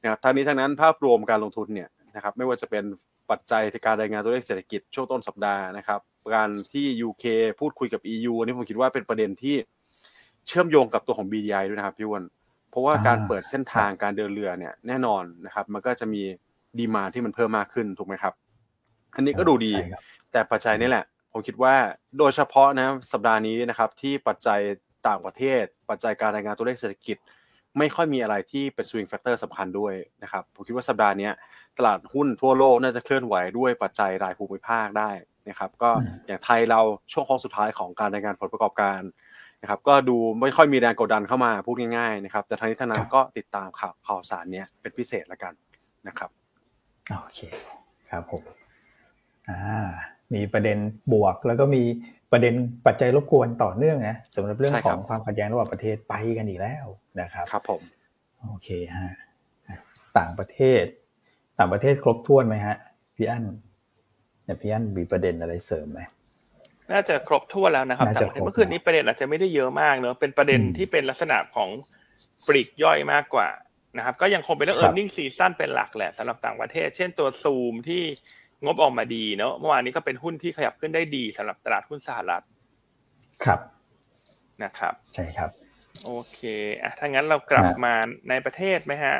นะครับทางนี้ทางนั้นภาพรวมการลงทุนเนี่ยนะครับไม่ว่าจะเป็นปัจจัยในการรายงานตัวเลขเศรษฐกิจช่วงต้นสัปดาห์นะครับการที่ UK พูดคุยกับ EU อันนี้ผมคิดว่าเป็นประเด็นที่เชื่อมโยงกับตัวของ BDI ด้วยนะครับพี่วอนเพราะว่าการเปิดเส้นทางการเดินเรือเนี่ยแน่นอนนะครับ มันก็จะมี ดีมาที่มันเพิ่มมากขึ้นถูกไหมครับ อันนี้ก็ดูดี แต่ปัจจัยนี่แหละ ผมคิดว่าโดยเฉพาะนะสัปดาห์นี้นะครับ ที่ปัจจัยต่างประเทศ ปัจจัยการรายงานตัวเลขเศรษฐกิจ ไม่ค่อยมีอะไรที่เป็น swing factor สำคัญด้วยนะครับ ผมคิดว่าสัปดาห์นี้ตลาดหุ้นทั่วโลกน่าจะเคลื่อนไหวด้วยปัจจัยรายภูมิภาคได้นะครับ ก็อย่างไทยเราช่วงโค้งสุดท้ายของการรายงานผลประกอบการนะครับก็ดูไม่ค่อยมีแรงกดดันเข้ามาพูดง่ายๆนะครับแต่ทางนี้ทางนั้นก็ติดตามข่าวข่าวสารเนี้ยเป็นพิเศษแล้วกันนะครับ โอเคครับผมอ่ามีประเด็นบวกแล้วก็มีประเด็นปัจจัยรบกวนต่อเนื่องนะสำหรับเรื่องของความขัดแย้งระหว่างประเทศไปกันอีกแล้วนะครับครับผมโอเคฮะต่างประเทศ ต่างประเทศครบถ้วนไหมฮะพี่อั้นเนี่ยพี่อั้นมีประเด็นอะไรเสริมไหมน่าจะครบถ้วนแล้วนะครับแต่เมื่อคืนนี้ประเด็นอาจจะไม่ได้เยอะมากเนอะเป็นประเด็นที่เป็นลักษณะของปลีกย่อยมากกว่า นะครับก็ยังคงเป็นเรื่อง e a r n i n g ซีซั่นเป็นหลักแหละสำหรับต่างประเทศ เช่นตัวซูมที่งบออกมาดีเนอะเมื่อวานนี้ก็เป็นหุ้นที่ขยับขึ้นได้ดีสำหรับตลาดหุ้นสหรัฐครับนะครับ ใช่ครับ โอเคอะถ้างั้นเรากลับมาในประเทศไหมฮะ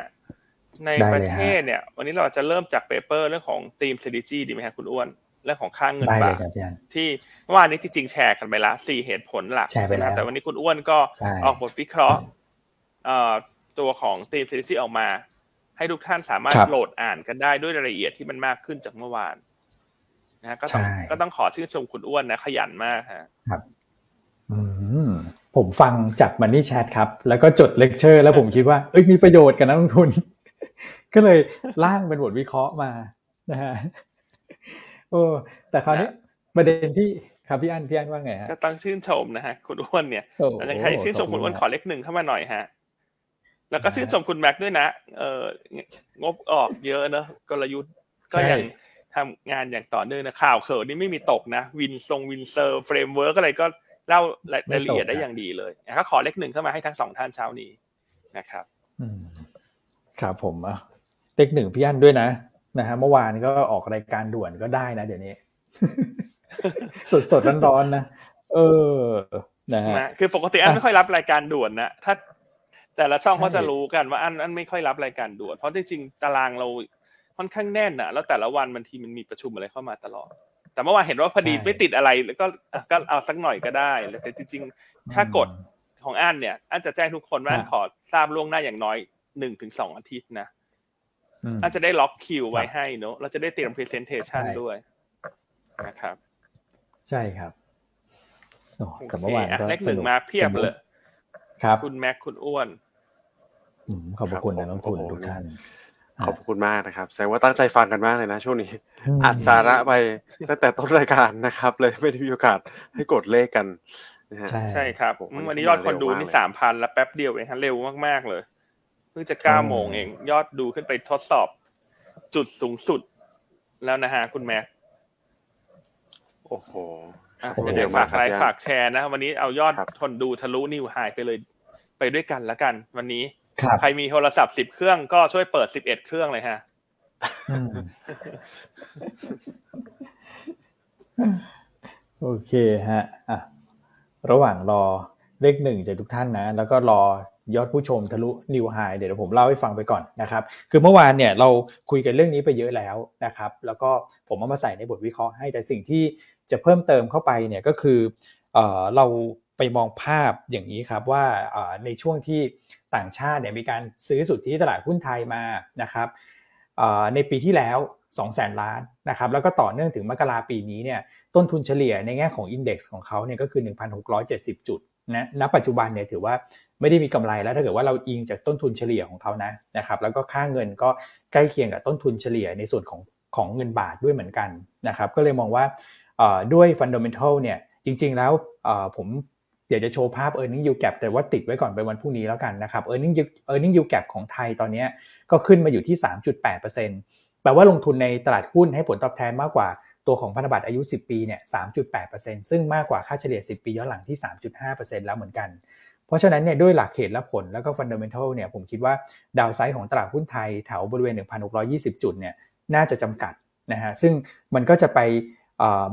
ในประเทศเนี่ย วันนี้เราจะเริ่มจากเปเปอร์เรื่องของทีม strategy ดีไหมฮะคุณอ้วนเรื่องของค่างเงินบาทที่เมื่อวานนี้จริงๆแชร์กันไปละสี่เหตุผลหลักใช่ไหมแต่วันนี้คุณอ้วนก็ออกบทวิเคราะห์ ตัวของทีม strategy ออกมา ให้ทุกท่านสามารถโหลดอ่านกันได้ด้วยรายละเอียดที่มันมากขึ้นจากเมื่อวานนะก็ต้องก็ต้องขอชื่นชมคุณอ้วนนะขยันมากฮะครับอืมผมฟังจากมันนี่แชทครับ แล้วก็จดเลคเชอร์ แล้วผมคิดว่าเอ้ยมีประโยชน์กับนักลงทุน ก็ก็เลยร่างเป็นบทวิเคราะห์มานะฮะโอ้แต่คราวนี้ประเด็นที่ครับพี่อั้นพี่อั้นว่าไงฮะก็ต้องชื่นชมนะฮะคุณอ้วนเนี่ยแต่ยังใครชื่นชมคุณอ้วนขอเลขหนึ่งเข้ามาหน่อยฮะ แล้วก็ชื่นชมคุณแม็กด้วยนะ เอองบออกเยอะเนอะกลยุทธ์ก็ยังทำงานอย่างต่อเนื่องนะข่าวเขินนี่ไม่มีตกนะ วินทรงวินเซอร์เฟรมเวิร์กอะไรก็เล่ารายละเอียดได้อย่างดีเลยก็ขอเลขหนึ่งเข้ามาให้ทั้งสองท่านเช้านี้นะครับครับผมอะเลขหนึ่งพี่อันด้วยนะนะฮะเมื่อวานก็ออกรายการด่วนก็ได้นะ เดี๋ยวนี้ สดสดร้อนๆนะเออนะฮะคือปกติอันไม่ค่อยรับรายการด่วนนะถ้า แต่ละช่องเขาจะรู้กันว่าอันอันไม่ค่อยรับรายการด่วนเพราะจริงๆตารางเราค่อนข้างแน่นอะแล้วแต่ละวันบางทีมันมีประชุมอะไรเข้ามาตลอด แต่เมื่อวานเห็นว่าพอดีไม่ติดอะไรแล้วก็ก็เอาสักหน่อยก็ได้แต่จริงๆ ถ้ากดของอันเนี่ยอันจะแจ้งทุกคนว่าอันขอทราบล่วงหน้าอย่างน้อยหนึ่งถึงสองอาทิตย์นะอันจะได้ล็อกคิวไว้ให้เนอะเราจะได้เตรียมพรีเซนเทชันด้วยนะครับ ใช่ครับโอ้แต่เมื่อวานก็เลขหนึ่งมาเพียบเลยครับคุณแม็กคุณอ้วน ขอบคุณนะน้องคุณทุกท่านขอบคุณมากนะครับแสดงว่าตั้งใจฟังกันมากเลยนะช่วงนี้อัดสาระไปตั้งแต่ต้นรายการนะครับ เลยไม่ได้มีโอกาสให้กดเลขกันใช่ครับวันนี้ยอดคนดูนี่สามพันแล้วแป๊บเดียวเองฮะเร็วมากๆเลยเพิ่งจะเก้าโมงเอง ยอดดูขึ้นไปทดสอบ จุดสูงสุด แล้วนะฮะคุณแม็กโอ้โหเดี๋ยวฝากไลค์ฝากแชร์นะ วันนี้เอายอดคนดูทะลุนิวไฮไปเลย ไปด้วยกันแล้วกัน วันนี้ ใครมีโทรศัพท์สิบเครื่องก็ช่วยเปิดสิบเอ็ดเครื่องเลยฮะโอเคฮะอะระหว่างรอเลขหนึ่งจากทุกท่านนะ แล้วก็รอยอดผู้ชมทะลุนิวไฮเดี๋ยวผมเล่าให้ฟังไปก่อนนะครับ คือเมื่อวานเนี่ยเราคุยกันเรื่องนี้ไปเยอะแล้วนะครับ แล้วก็ผมเอามาใส่ในบทวิเคราะห์ให้แต่สิ่งที่จะเพิ่มเติมเข้าไปเนี่ยก็คือเออเรา ไปมองภาพอย่างนี้ครับว่าในช่วงที่ต่างชาติเนี่ยมีการซื้อสุดที่ตลาดหุ้นไทยมานะครับในปีที่แล้ว2แสนล้านนะครับแล้วก็ต่อเนื่องถึงมกราปีนี้เนี่ยต้นทุนเฉลี่ยในแง่ของอินเด็กซ์ของเขาเนี่ยก็คือ 1,670 จุดนะณปัจจุบันเนี่ยถือว่าไม่ได้มีกำไรแล้วถ้าเกิดว่าเราอิงจากต้นทุนเฉลี่ยของเขานะนะครับแล้วก็ค่าเงินก็ใกล้เคียงกับต้นทุนเฉลี่ยในส่วนของของเงินบาทด้วยเหมือนกันนะครับก็เลยมองว่าด้วยฟันดเมนทัลเนี่ยจริงๆแล้วผม เดี๋ยวจะโชว์ภาพ e a r n i n g yield gap แต่ว่าติดไว้ก่อนไปวันพรุ่งนี้แล้วกันนะครับ e a r n i n g earning yield gap ของไทยตอนนี้ก็ขึ้นมาอยู่ที่ 3.8%แปลว่าลงทุนในตลาดหุ้นให้ผลตอบแทนมากกว่าตัวของพันธบัตรอายุ 10 ปีเนี่ย 3.8%ซึ่งมากกว่าค่าเฉลี่ย 10 ปีย้อนหลังที่ 3.5%แล้วเหมือนกัน เพราะฉะนั้นเนี่ยด้วยหลักเหตุและผลแล้วก็ fundamental เนี่ยผมคิดว่า downside ของตลาดหุ้นไทยแถวบริเวณ 1,620 จุดเนี่ยน่าจะจำกัดนะฮะซึ่งมันก็จะไป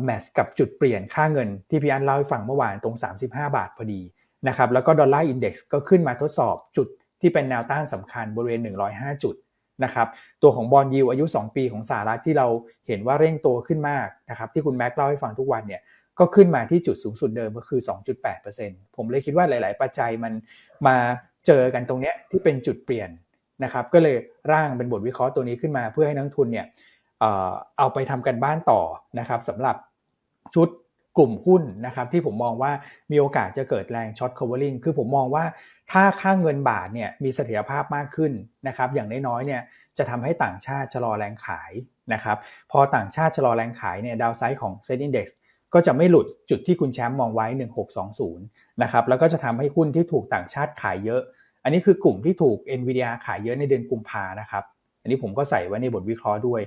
match กับจุดเปลี่ยนค่าเงินที่พี่อันเล่าให้ฟังเมื่อวานตรง 35 บาทพอดีนะครับแล้วก็ Dollar Index ก็ขึ้นมาทดสอบจุดที่เป็นแนวต้านสำคัญบริเวณ 105 จุดนะครับตัวของบอลยูอายุ 2 ปีของสหรัฐที่เราเห็นว่าเร่งตัวขึ้นมากนะครับที่คุณแม็กเล่าให้ฟังทุกวันเนี่ยก็ขึ้นมาที่จุดสูงสุดเดิมก็คือ 2.8%ผมเลยคิดว่าหลาย ๆ ปัจจัยมันมาเจอกันตรงเนี้ยที่เป็นจุดเปลี่ยนนะครับก็เลยร่างเป็นบทวิเคราะห์ตัวนี้ขึ้นมาเพื่อให้นักทุนเนี่ย เอาไปทำกันบ้านต่อนะครับสำหรับชุดกลุ่มหุ้นนะครับที่ผมมองว่ามีโอกาสจะเกิดแรงช็อต covering คือผมมองว่าถ้าค่าเงินบาทเนี่ยมีเสถียรภาพมากขึ้นนะครับอย่างน้อยๆเนี่ยจะทำให้ต่างชาติชะลอแรงขายนะครับพอต่างชาติชะลอแรงขายเนี่ยดาวไซด์ของ Set Index ก็จะไม่หลุดจุดที่คุณแชมป์มองไว้ 1620นะครับแล้วก็จะทำให้หุ้นที่ถูกต่างชาติขายเยอะ อันนี้คือกลุ่มที่ถูก NVIDIA ขายเยอะในเดือนกุมภานะครับอันนี้ผมก็ใส่ไว้ในบทวิเคราะห์ด้วย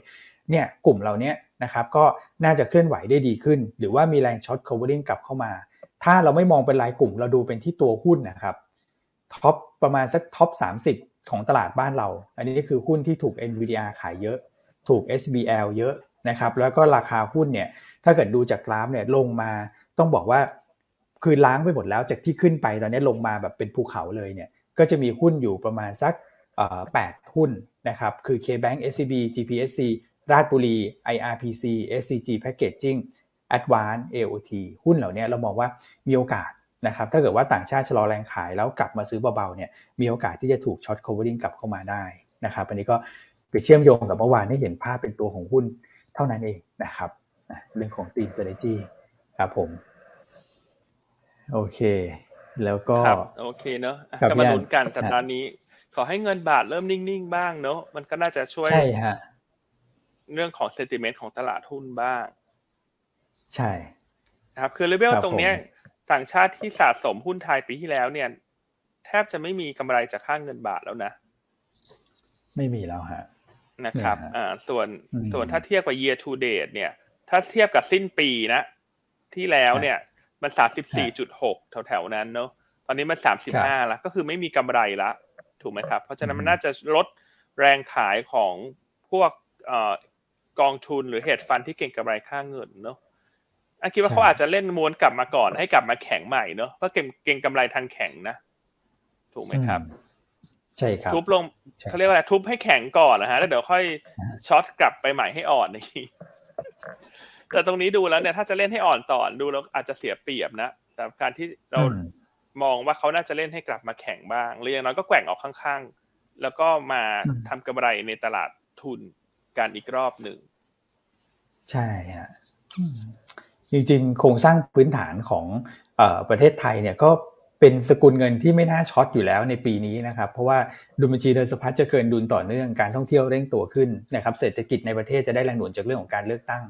เนี่ยกลุ่มเราเนี้ยนะครับก็น่าจะเคลื่อนไหวได้ดีขึ้น หรือว่ามีแรงช็อต covering กลับเข้ามา ถ้าเราไม่มองเป็นรายกลุ่มเราดูเป็นที่ตัวหุ้นนะครับท็อปประมาณสักท็อป 30 ของตลาดบ้านเรา อันนี้คือหุ้นที่ถูก NVIDIA ขายเยอะ ถูก SBL เยอะนะครับแล้วก็ราคาหุ้นเนี่ยถ้าเกิดดูจากกราฟเนี่ยลงมาต้องบอกว่าคือล้างไปหมดแล้วจากที่ขึ้นไปตอนนี้ลงมาแบบเป็นภูเขาเลยเนี่ยก็จะมีหุ้นอยู่ประมาณสักแปดหุ้นนะครับคือ KBank SCB GPSC ราชบุรี IRPC SCG Packaging Advance AOT หุ้นเหล่านี้เรามองว่ามีโอกาสนะครับถ้าเกิดว่าต่างชาติชะลอแรงขายแล้วกลับมาซื้อเบาๆเนี่ยมีโอกาสที่จะถูกช็อต covering กลับเข้ามาได้นะครับอันนี้ก็ไปเชื่อมโยงกับเมื่อวานให้เห็นภาพเป็นตัวของหุ้นเท่านั้นเองนะครับเรื่องของตีม strategy ครับผม โอเค แล้วก็โอเคเนาะก็มาลุ้นกันแต่ตอนนี้ ขอให้เงินบาทเริ่มนิ่งๆ บ้างเนอะมันก็น่าจะช่วยใช่ฮะ เรื่องของเซนติเมนต์ของตลาดหุ้นบ้าง ใช่นะครับ คือเลเวลครับตรงเนี้ยผมต่างชาติที่สะสมหุ้นไทยปีที่แล้วเนี่ย แทบจะไม่มีกำไรจากค่างเงินบาทแล้วนะ ไม่มีแล้วฮะนะครับเนี่ยฮะอ่าส่วนอืมส่วนถ้าเทียบกับ year to date เนี่ย ถ้าเทียบกับสิ้นปีนะ ที่แล้วเนี่ยมันสามสิบสี่จุดหกแถวๆนั้นเนอะตอนนี้มันสามสิบห้าแล้วก็คือไม่มีกำไรละ ถูกไหมครับ เพราะฉะนั้นมันอืมน่าจะลดแรงขายของพวกเอ่อ กองทุนหรือเฮดฟันที่เก่งกำไรค่าเงินเนอะอันคิดว่าเขาอาจจะเล่นม้วนกลับมาก่อนให้กลับมาแข็งใหม่เนอะเพราะเก่งเก่งกำไรทางแข็งนะ ถูกไหมครับอืมใช่ครับ ทุบลงใช่เขาเรียกว่าอะไรทุบให้แข็งก่อนนะฮะแล้วเดี๋ยวค่อยอ่าช็อตกลับไปใหม่ให้อ่อนอีกทีแต่ตรงนี้ดูแล้วเนี่ยถ้าจะเล่นให้อ่อนต่อดูแล้วอาจจะเสียเปรียบนะสำหรับการที่เราอืมมองว่าเขาน่าจะเล่นให้กลับมาแข็งบ้างหรืออย่างน้อยก็แกว่งออกข้างๆ แล้วก็มาอืมทำกำไรในตลาดทุน การอีกรอบหนึ่ง ใช่ฮะจริงๆ โครงสร้างพื้นฐานของอประเทศไทยเนี่ยก็เป็นสกุลเงินที่ไม่น่าช็อตอยู่แล้วในปีนี้นะครับ เพราะว่าดุลบัญชีเดินสะพัดจะเกินดุลต่อเนื่องการท่องเที่ยวเร่งตัวขึ้นนะครับเศรษฐกิจในประเทศจะได้แรงหนุนจากเรื่องของการเลือกตั้ง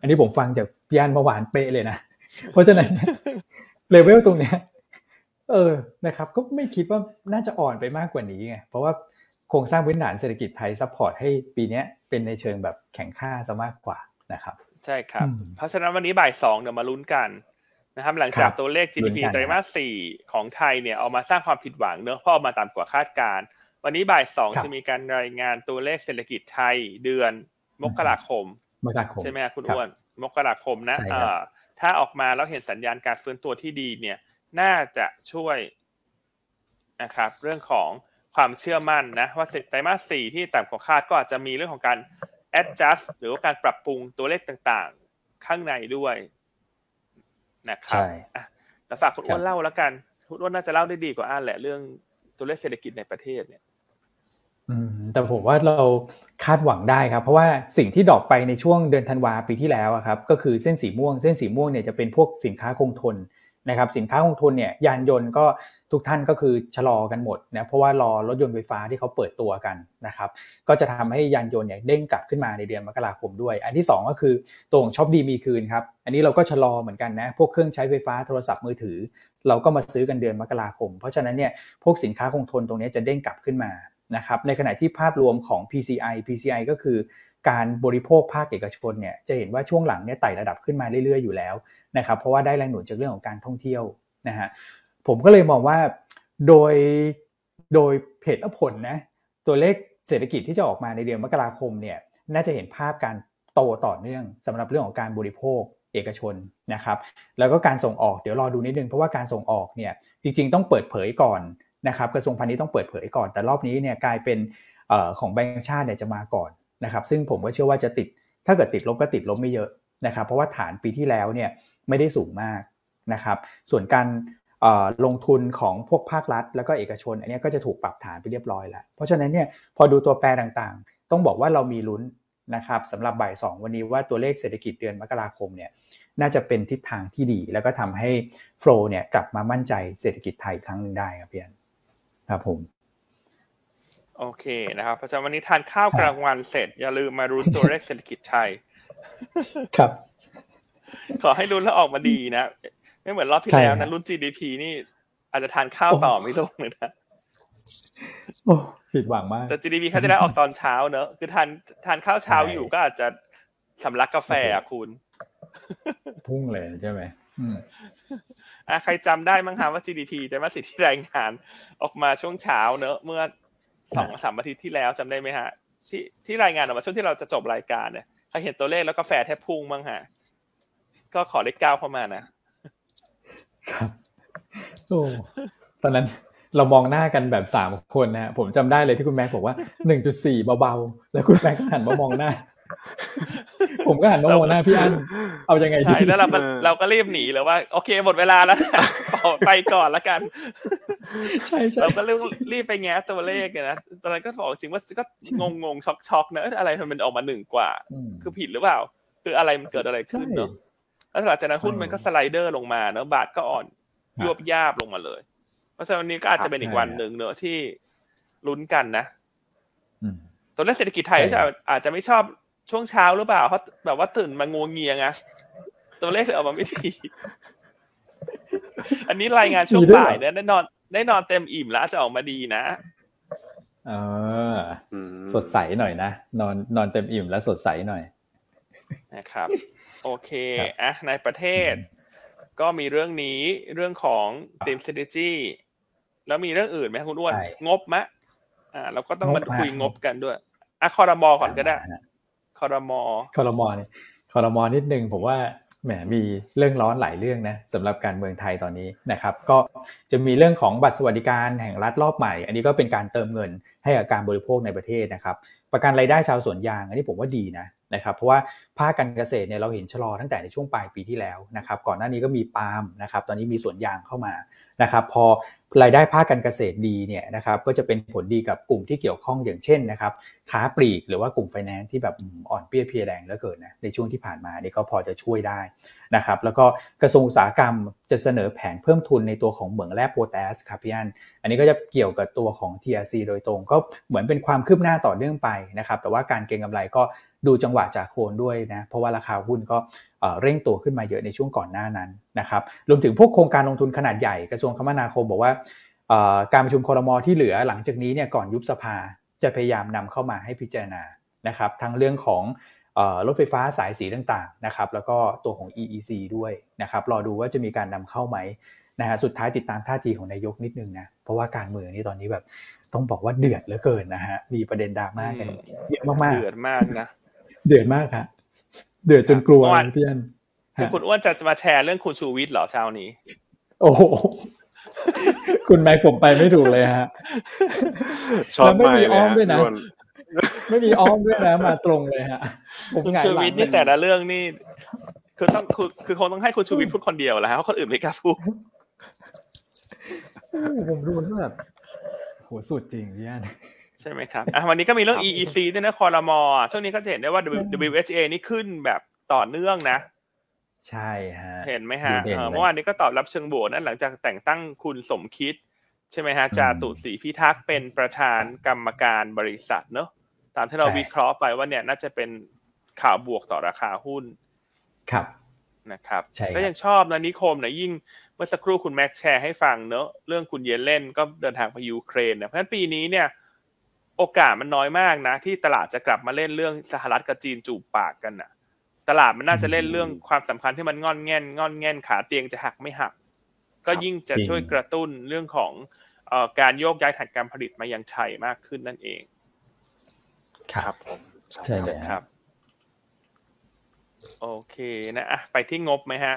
อันนี้ผมฟังจากพี่อันเมื่อวานเป๊ะเลยนะ เพราะฉะนั้นเลเวลตรงเนี้ยเออนะครับ ก็ไม่คิดว่าน่าจะอ่อนไปมากกว่านี้ไงเพราะว่าโครงสร้างพื้นฐานเศรษฐกิจไทย support ให้ปีเนี้ย เป็นในเชิงแบบแข็งค่าซะมากกว่านะครับ ใช่ครับอืมเพราะฉะนั้นวันนี้บ่ายสองเดี๋ยวมาลุ้นกันนะครับ หลังจากครับตัวเลข GDP ลุ้นกันไตรมาสสี่ของไทยเนี่ยเอามาสร้างความผิดหวังเนอะเพราะออกมาต่ำกว่าคาดการณ์วันนี้บ่ายสองครับจะมีการรายงานตัวเลขเศรษฐกิจไทยเดือนมกราคมมกราคมใช่ไหมครับคุณครับอ้วนมกราคมนะใช่ครับอ่าถ้าออกมาแล้วเห็นสัญญาณการฟื้นตัวที่ดีเนี่ย น่าจะช่วยนะครับ เรื่องของ ความเชื่อมั่นนะว่าไตรมาสสี่ที่ต่ำกว่าคาดก็อาจจะมีเรื่องของการ adjust หรือว่าการปรับปรุงตัวเลขต่างๆ ข้างในด้วยนะครับใช่อะแล้วฝากคุณอ้วครันบเล่าแล้วกันคุณอ้วนน่าจะเล่าได้ดีกว่าอ่านแหละเรื่องตัวเลขเศรษฐกิจในประเทศเนี่ยอืมแต่ผมว่าเราคาดหวังได้ครับ เพราะว่าสิ่งที่ drop ไปในช่วงเดือนธันวาปีที่แล้วอะครับก็คือเส้นสีม่วง เส้นสีม่วงเนี่ยจะเป็นพวกสินค้าคงทนนะครับ สินค้าคงทนเนี่ยยานยนต์ก็ ทุกท่านก็คือชะลอกันหมดนะเพราะว่ารอรถยนต์ไฟฟ้าที่เขาเปิดตัวกันนะครับก็จะทำให้ยานยนต์เนี่ยเด้งกลับขึ้นมาในเดือนมกราคมด้วย อันที่สองก็คือตัวของช็อปดีมีคืนครับอันนี้เราก็ชะลอเหมือนกันนะพวกเครื่องใช้ไฟฟ้าโทรศัพท์มือถือ เราก็มาซื้อกันเดือนมกราคม เพราะฉะนั้นเนี่ยพวกสินค้าคงทนตรงนี้จะเด้งกลับขึ้นมานะครับในขณะที่ภาพรวมของ PCI PCI ก็คือการบริโภคภาคเอกชนเนี่ยจะเห็นว่าช่วงหลังเนี่ยไต่ระดับขึ้นมาเรื่อยๆอยู่แล้วนะครับเพราะว่าได้แรงหนุนจากเรื่องของการท่องเที่ยวนะฮะ ผมก็เลยมองว่าโดยโดยเหตุและผลนะตัวเลขเศรษฐกิจที่จะออกมาในเดือนมกราคมเนี่ยน่าจะเห็นภาพการโตต่อเนื่องสำหรับเรื่องของการบริโภคเอกชนนะครับ แล้วก็การส่งออกเดี๋ยวรอดูนิดนึงเพราะว่าการส่งออกเนี่ยจริงๆต้องเปิดเผยก่อนนะครับกระทรวงพาณิชย์ต้องเปิดเผยก่อน แต่รอบนี้เนี่ยกลายเป็นออของแบงก์ชาติเนี่ยจะมาก่อนนะครับซึ่งผมก็เชื่อว่าจะติดถ้าเกิดติดลบก็ติดลบไม่เยอะนะครับเพราะว่าฐานปีที่แล้วเนี่ยไม่ได้สูงมากนะครับส่วนการ ลงทุนของพวกภาครัฐ แล้วก็เอกชน อันเนี้ยก็จะถูกปรับฐานไปเรียบร้อยแล้ว เพราะฉะนั้นเนี่ยพอดูตัวแปรต่างๆ ต้องบอกว่าเรามีลุ้นนะครับสำหรับบ่ายสองวันนี้ว่าตัวเลขเศรษฐกิจเดือนมกราคมเนี่ยน่าจะเป็นทิศทางที่ดี แล้วก็ทำให้โฟล์เนี่ยกลับมามั่นใจเศรษฐกิจไทยอีกครั้งหนึ่งได้ครับพี่อันครับผมโอเคนะครับเพราะฉะนั้นวันนี้ทานข้าวกลางวันเสร็จ อย่าลืมมารุ้นตัวเลขเศรษฐกิจไทยครับ ขอให้ลุ้นแล้วออกมาดีนะ ไม่เหมือนรอบที่ใช่แล้วครันะบรุ่น GDP นี่อาจจะทานข้าวต่อไม่ลงเลยนะโอ้ผิดหวังมากแต่ GDP เขาจะได้ออกตอนเช้าเนอะคือทานทานข้าวเช้าใช่อยู่ก็อาจจะสำลักกาแฟอะคุณ พุ่งเลยใช่ไหมอืมอะใครจำได้มั้งคะว่า GDP แต่มาสิทธิรายงานออกมาช่วงเช้าเนอะเมื่อสองสามอาทิตย์ที่แล้วจำได้ไหมฮะ ที่ที่รายงานออกมาช่วงที่เราจะจบรายการเนี่ยใครเห็นตัวเลขแล้วกาแฟแทบพุ่งมั้งฮะก็ขอเลขเก้าเข้ามานะ ครับโอ้ตอนนั้นเรามองหน้ากันแบบสามคนนะฮะผมจำได้เลยที่คุณแม็กบอกว่าหนึ่งจุดสี่เบาๆ แล้วคุณแม็กก็หันมามองหน้า ผมก็หันมามองหน้าพี่อันเอายังไงดีใช่แล้วเราก็เออเราก็รีบหนีเลยว่า โอเคหมดเวลาแล้วไปก่อนแล้วกัน ใช่ใช่เราก็รีบรีบไปแง้ตัวเลขเนี่ยนะตอนนั้นก็บอกจริงว่าก็งงงช็อกช็อกๆนะเอ้ยอะไรทำไมมันออกมาหนึ่งกว่ามคือผิดหรือเปล่า คืออะไรมันเกิดอะไรขึ้นเนาะ แล้วหลังจากนั้นหุ้นมันก็สไลเดอร์ลงมาเนาะบาทก็อ่อนครับยวบยาบลงมาเลย เพราะฉะนั้นวันนี้ก็อาจจะเป็นอีกใช่วันหนึ่งเนอะที่ลุ้นกันนะอืมตัวเลขเศรษฐกิจไทยใช่จะอาจจะไม่ชอบช่วงเช้าหรือเปล่าเพราะแบบว่าตื่นมางวงเงียไงตัวเลขเลยออกมาไม่ดีอันนี้รายงานช่วงบ่ายเนี่ยได้นอนได้นอนเต็มอิ่มแล้วจะออกมาดีนะเอออืมสดใสหน่อยนะนอนนอนเต็มอิ่มแล้วสดใสหน่อยนะครับ โอเคครับอะในประเทศ ก็มีเรื่องนี้เรื่องของทีม strategy แล้วมีเรื่องอื่นไหมครับคุณอ้วนใช่งบมะ อ่าเราก็ต้องงบมาฮะคุยงบกันด้วยอะคอรมอก่อนก็ได้คอรมอคอรมอนี่คอรมอนิดนึงผมว่าแหมมีเรื่องร้อนหลายเรื่องนะสำหรับการเมืองไทยตอนนี้นะครับ ก็จะมีเรื่องของบัตรสวัสดิการแห่งรัฐรอบใหม่ อันนี้ก็เป็นการเติมเงินให้กับการบริโภคในประเทศนะครับ ประกันรายได้ชาวสวนยาง อันนี้ผมว่าดีนะ นะครับเพราะว่าภาคการเกษตรเนี่ยเราเห็นชะลอตั้งแต่ในช่วงปลายปีที่แล้วนะครับก่อนหน้านี้ก็มีปาล์มนะครับตอนนี้มีสวนยางเข้ามานะครับพอรายได้ภาคการเกษตรดีเนี่ยนะครับก็จะเป็นผลดีกับกลุ่มที่เกี่ยวข้องอย่างเช่นนะครับค้าปลีกหรือว่ากลุ่มไฟแนนซ์ที่แบบอ่อนเปี้ยเพียแรงเหลือเกินนะในช่วงที่ผ่านมานี่ก็พอจะช่วยได้ นะครับแล้วก็กระทรวงอุตสาหกรรมจะเสนอแผนเพิ่มทุนในตัวของเหมืองแร่โพแทสครับพี่อันอันนี้ก็จะเกี่ยวกับตัวของ TRC โดยตรง ก็เหมือนเป็นความคืบหน้าต่อเนื่องไปนะครับแต่ว่าการเก็งกำไรก็ดูจังหวะจากโคนด้วยนะเพราะว่าราคาหุ้นก็เร่งตัวขึ้นมาเยอะในช่วงก่อนหน้านั้นนะครับรวมถึงพวกโครงการลงทุนขนาดใหญ่กระทรวงคมนาคมบอกว่าการประชุมคอรมอที่เหลือหลังจากนี้เนี่ยก่อนยุบสภาจะพยายามนำเข้ามาให้พิจารณานะครับทั้งเรื่องของ รถไฟฟ้าสายสีต่างๆนะครับแล้วก็ตัวของ EEC ด้วยนะครับรอดูว่าจะมีการนำเข้าไหมนะฮะสุดท้ายติดตามท่าทีของนายกนิดนึงนะเพราะว่าการเมืองนี่ตอนนี้แบบต้องบอกว่าเดือดเหลือเกินนะฮะมีประเด็นดราม่ากันเยอะมากเดือดมากนะๆเดือดมากครับเดือดจนกลัวเมื่อวานเลยพี่อันคือฮะคุณอ้วนจะมาแชร์เรื่องคุณชูวิทย์เหรอเช้านี้ โอ้โหคุณแม็กผมไปไม่ถูกเลยฮะชอบแล้วไม่มากมีเลยอ้อมฮะด้วยนะพี่อ้วน ไม่มีอ้อมด้วยนะมาตรงเลยฮะผมคุณหงายชูหลังวิทย์นี่เลยแต่ละเรื่องนี่ คือต้องคือคือคงต้องให้คุณชูวิทย์พูดคนเดียวแหละฮะเพราะคนอื่นไม่กล้าพูดโอ้โหผมดูแล้วแบบโหสุดจริงพี่อันใช่ไหมครับอะวันนี้ก็มีเรื่องครับ EEC ด้วยนะคอรมอช่วงนี้ก็จะเห็นได้ว่า WHA นี่ขึ้นแบบต่อเนื่องนะ ใช่ฮะ เห็นไหมฮะดูเด่นเออเลยเมื่อวานนี้ก็ตอบรับเชิงบวกนะหลังจากแต่งตั้งคุณสมคิด ใช่ไหมฮะจาตุศรีพิทักษ์เป็นประธานกรรมการบริษัทเนอะ ตามที่เราวิเคราะห์ไปว่าเนี่ยน่าจะเป็นข่าวบวกต่อราคาหุ้น ครับนะครับใช่ครับก็ยังชอบนะนิคมนะยิ่งเมื่อสักครู่คุณแม็กซ์แชร์ให้ฟังเนอะเรื่องคุณเยเลนก็เดินทางไปยูเครนนะเพราะฉะนั้นปีนี้เนี่ย โอกาสมันน้อยมากนะ ที่ตลาดจะกลับมาเล่นเรื่องสหรัฐกับจีนจูบปากกันน่ะตลาดมันน่าจะเล่นเรื่องความสัมพันธ์ที่มันงอนแง่นงอนแง่นขาเตียงจะหักไม่หัก ก็ยิ่งจะจริงช่วยกระตุ้นเรื่องของเอ่อการโยกย้ายฐานการผลิตมายังไทยมากขึ้นนั่นเอง ครับผมใช่เลยคฮะรับ โอเคนะอะไปที่งบไหมฮะ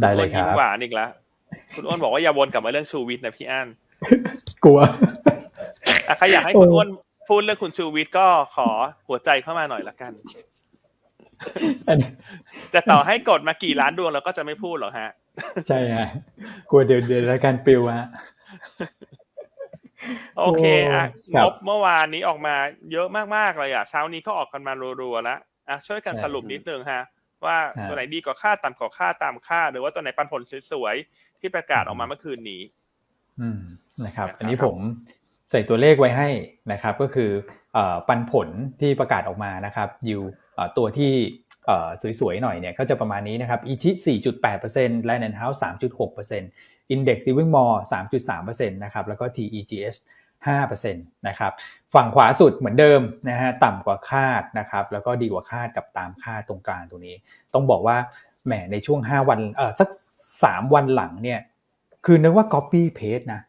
ได้เลยณคอ้วนรัยิ้บมหวานอีกแล้วคุณอ้วนบอกว่าอย่าวนกลับมาเรื่องชูวิทย์นะพี่อั้นกลัวอะใครอยากให้โอ้คุณอ้วนพูดเรื่องคุณชูวิทย์ก็ขอหัวใจเข้ามาหน่อยละกันอันนี้แต่ต่อให้กดมากี่ล้านดวงเราก็จะไม่พูดหรอกฮะ ใช่ฮะกลัวเดี๋ยวเดี๋ยวรายการปิวฮะ โอเคอะครังบบเมื่อวานนี้ออกมาเยอะมากๆเลยอะเช้านี้ก็ออกกันมารัวๆแล้วอะช่วยกันใช่สรุปนิดนึงฮะ ว่าฮะตัวไหนดีกว่าค่าต่ำกว่าค่าตามค่า หรือว่าตัวไหนปันผลสวยๆที่ประกาศออกมาเมื่อคืนนี้ อืมนะครับนะครับอันนี้ผมใส่ตัวเลขไว้ให้นะครับ ก็คือเอ่อปันผลที่ประกาศออกมานะครับยิวตัวที่เอ่อสวยๆหน่อยเนี่ยก็จะประมาณนี้นะครับอีชิ4.8% Land and House 3.6% Index Living Mall 3.3%นะครับแล้วก็ TEGS 5%นะครับฝั่งขวาสุดเหมือนเดิมนะฮะต่ำกว่าคาดนะครับแล้วก็ดีกว่าคาดกับตามคาดตรงกลางตรงนี้ ต้องบอกว่าแหมในช่วง 5 วันเออสัก 3 วันหลังเนี่ยคือนึกว่า copy paste นะ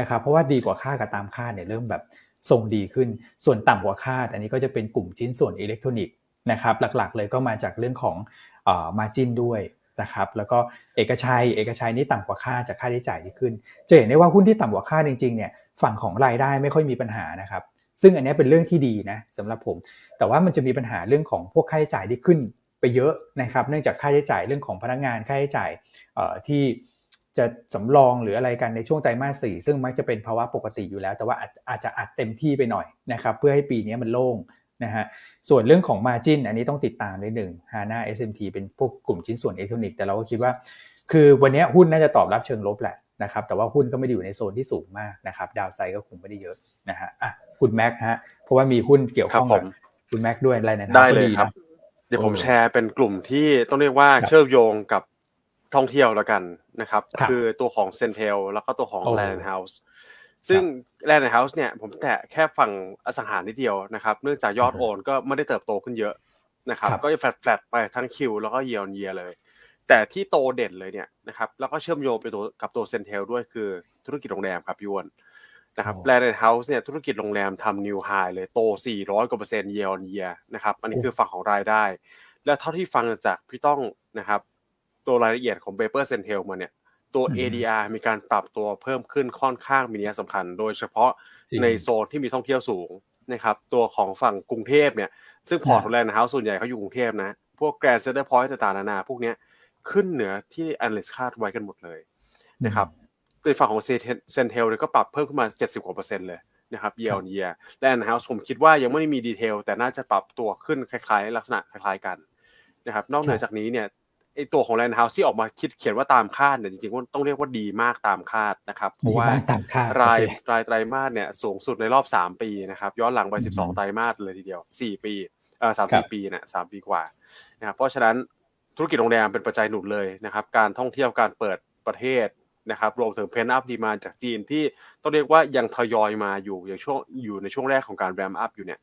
นะครับเพราะว่าดีกว่าคาดกับตามคาดเนี่ยเริ่มแบบทรงดีขึ้น ส่วนต่ำกว่าคาด อันนี้ก็จะเป็นกลุ่มชิ้นส่วนอิเล็กทรอนิกส์นะครับหลักๆเลยก็มาจากเรื่องของเอ่อ margin ด้วย นะครับแล้วก็เอกชัยเอกชัยนี่ต่ำกว่าค่าจากค่าใช้จ่ายที่ขึ้น จะเห็นได้ว่าหุ้นที่ต่ำกว่าค่าจริงๆเนี่ยฝั่งของรายได้ไม่ค่อยมีปัญหานะครับซึ่งอันนี้เป็นเรื่องที่ดีนะสำหรับผม แต่ว่ามันจะมีปัญหาเรื่องของพวกค่าใช้จ่ายที่ขึ้นไปเยอะนะครับ เนื่องจากค่าใช้จ่ายเรื่องของพนักงานค่าใช้จ่ายเอ่อที่จะสำรองหรืออะไรกันในช่วงไตรมาสสี่ซึ่งมักจะเป็นภาวะปกติอยู่แล้ว แต่ว่าอาจจะอัดเต็มที่ไปหน่อยนะครับ เพื่อให้ปีนี้มันโล่ง นะฮะส่วนเรื่องของ Margin อันนี้ต้องติดตามนิดหนึ่ง HANA SMT เป็นพวกกลุ่มชิ้นส่วนอิเล็กทรอนิกส์แต่เราก็คิดว่า คือวันนี้หุ้นน่าจะตอบรับเชิงลบแหละนะครับแต่ว่าหุ้นก็ไม่ได้อยู่ในโซนที่สูงมากนะครับดาวไซก็คงไม่ได้เยอะนะฮะอะคุณแม็กฮะเพราะว่ามีหุ้นเกี่ยวข้องกับคุณแม็กด้วยอะไรนะได้เลยครับ เดี๋ยวผมแชร์เป็นกลุ่มที่ต้องเรียกว่าเชื่อมโยงกับท่องเที่ยวแล้วกันนะครับ คือตัวของเซนเทลแล้วก็ตัวของแลนด์เฮาส์ ซึ่งแลนด์เฮาส์เนี่ยผมแตะแค่ฝั่งอสังหาริดเดียวนะครับ เนื่องจากยอดโอนก็ไม่ได้เติบโตขึ้นเยอะนะครับ ก็จะแฟลตๆไปทั้ง Q แล้วก็ year year เลย แต่ที่โตเด่นเลยเนี่ยนะครับ แล้วก็เชื่อมโยงไปตัวกับตัวเซนเทลด้วยคือธุรกิจโรงแรมครับพี่วอนนะครับแลนด์เฮาส์เนี่ยธุรกิจโรงแรมทำ new high เลยโต 400 กว่าเปอร์เซ็นต์ year year นะครับ อันนี้คือฝั่งของรายได้ แล้วเท่าที่ฟังจากพี่ต้องนะครับ ตัวรายละเอียดของ Paper c e n t e l มาเนี่ย ตัว ADR มีการปรับตัวเพิ่มขึ้นค่อนข้างมีนัยสำคัญ โดยเฉพาะในโซนที่มีท่องเที่ยวสูงนะครับตัวของฝั่งกรุงเทพเนี่ยซึ่ง port ของแลนด์เฮาส์ส่วนใหญ่เขาอยู่กรุงเทพนะ พวกแกรนด์เซ็นเตอร์พอยต์ต่างๆนานาพวกนี้ขึ้นเหนือที่ analyst คาดไว้กันหมดเลยนะครับในฝั่งของเซนเทลเนี่ยก็ปรับเพิ่มขึ้นมา 70กว่าเปอร์เซ็นต์เลยนะครับ year on year แลนด์เฮาส์ผมคิดว่ายังไม่ได้มี detail แต่น่าจะปรับตัวขึ้นคล้ายๆ ลักษณะคล้ายๆกันนะครับนอกเหนือจากนี้เนี่ย ไอตัวของแลนด์เฮาส์ที่ออกมาคิดเขียนว่าตามคาดเนี่ยจริงๆว่าต้องเรียกว่าดีมากตามคาดนะครับ เพราะว่ารายรายไตรมาสเนี่ยสูงสุดในรอบ 3 ปีนะครับ ย้อนหลังไป 12 ไตรมาสเลยทีเดียว 4 ปีเอ่อสามสี่ปีเนี่ยสามปีกว่านะครับเพราะฉะนั้นธุรกิจโรงแรมเป็นปัจจัยหนุนเลยนะครับ การท่องเที่ยวการเปิดประเทศนะครับรวมถึง pent-up demand จากจีนที่ต้องเรียกว่ายังทยอยมาอยู่อย่างช่วงอยู่ในช่วงแรกของการ ramp up อยู่เนี่ย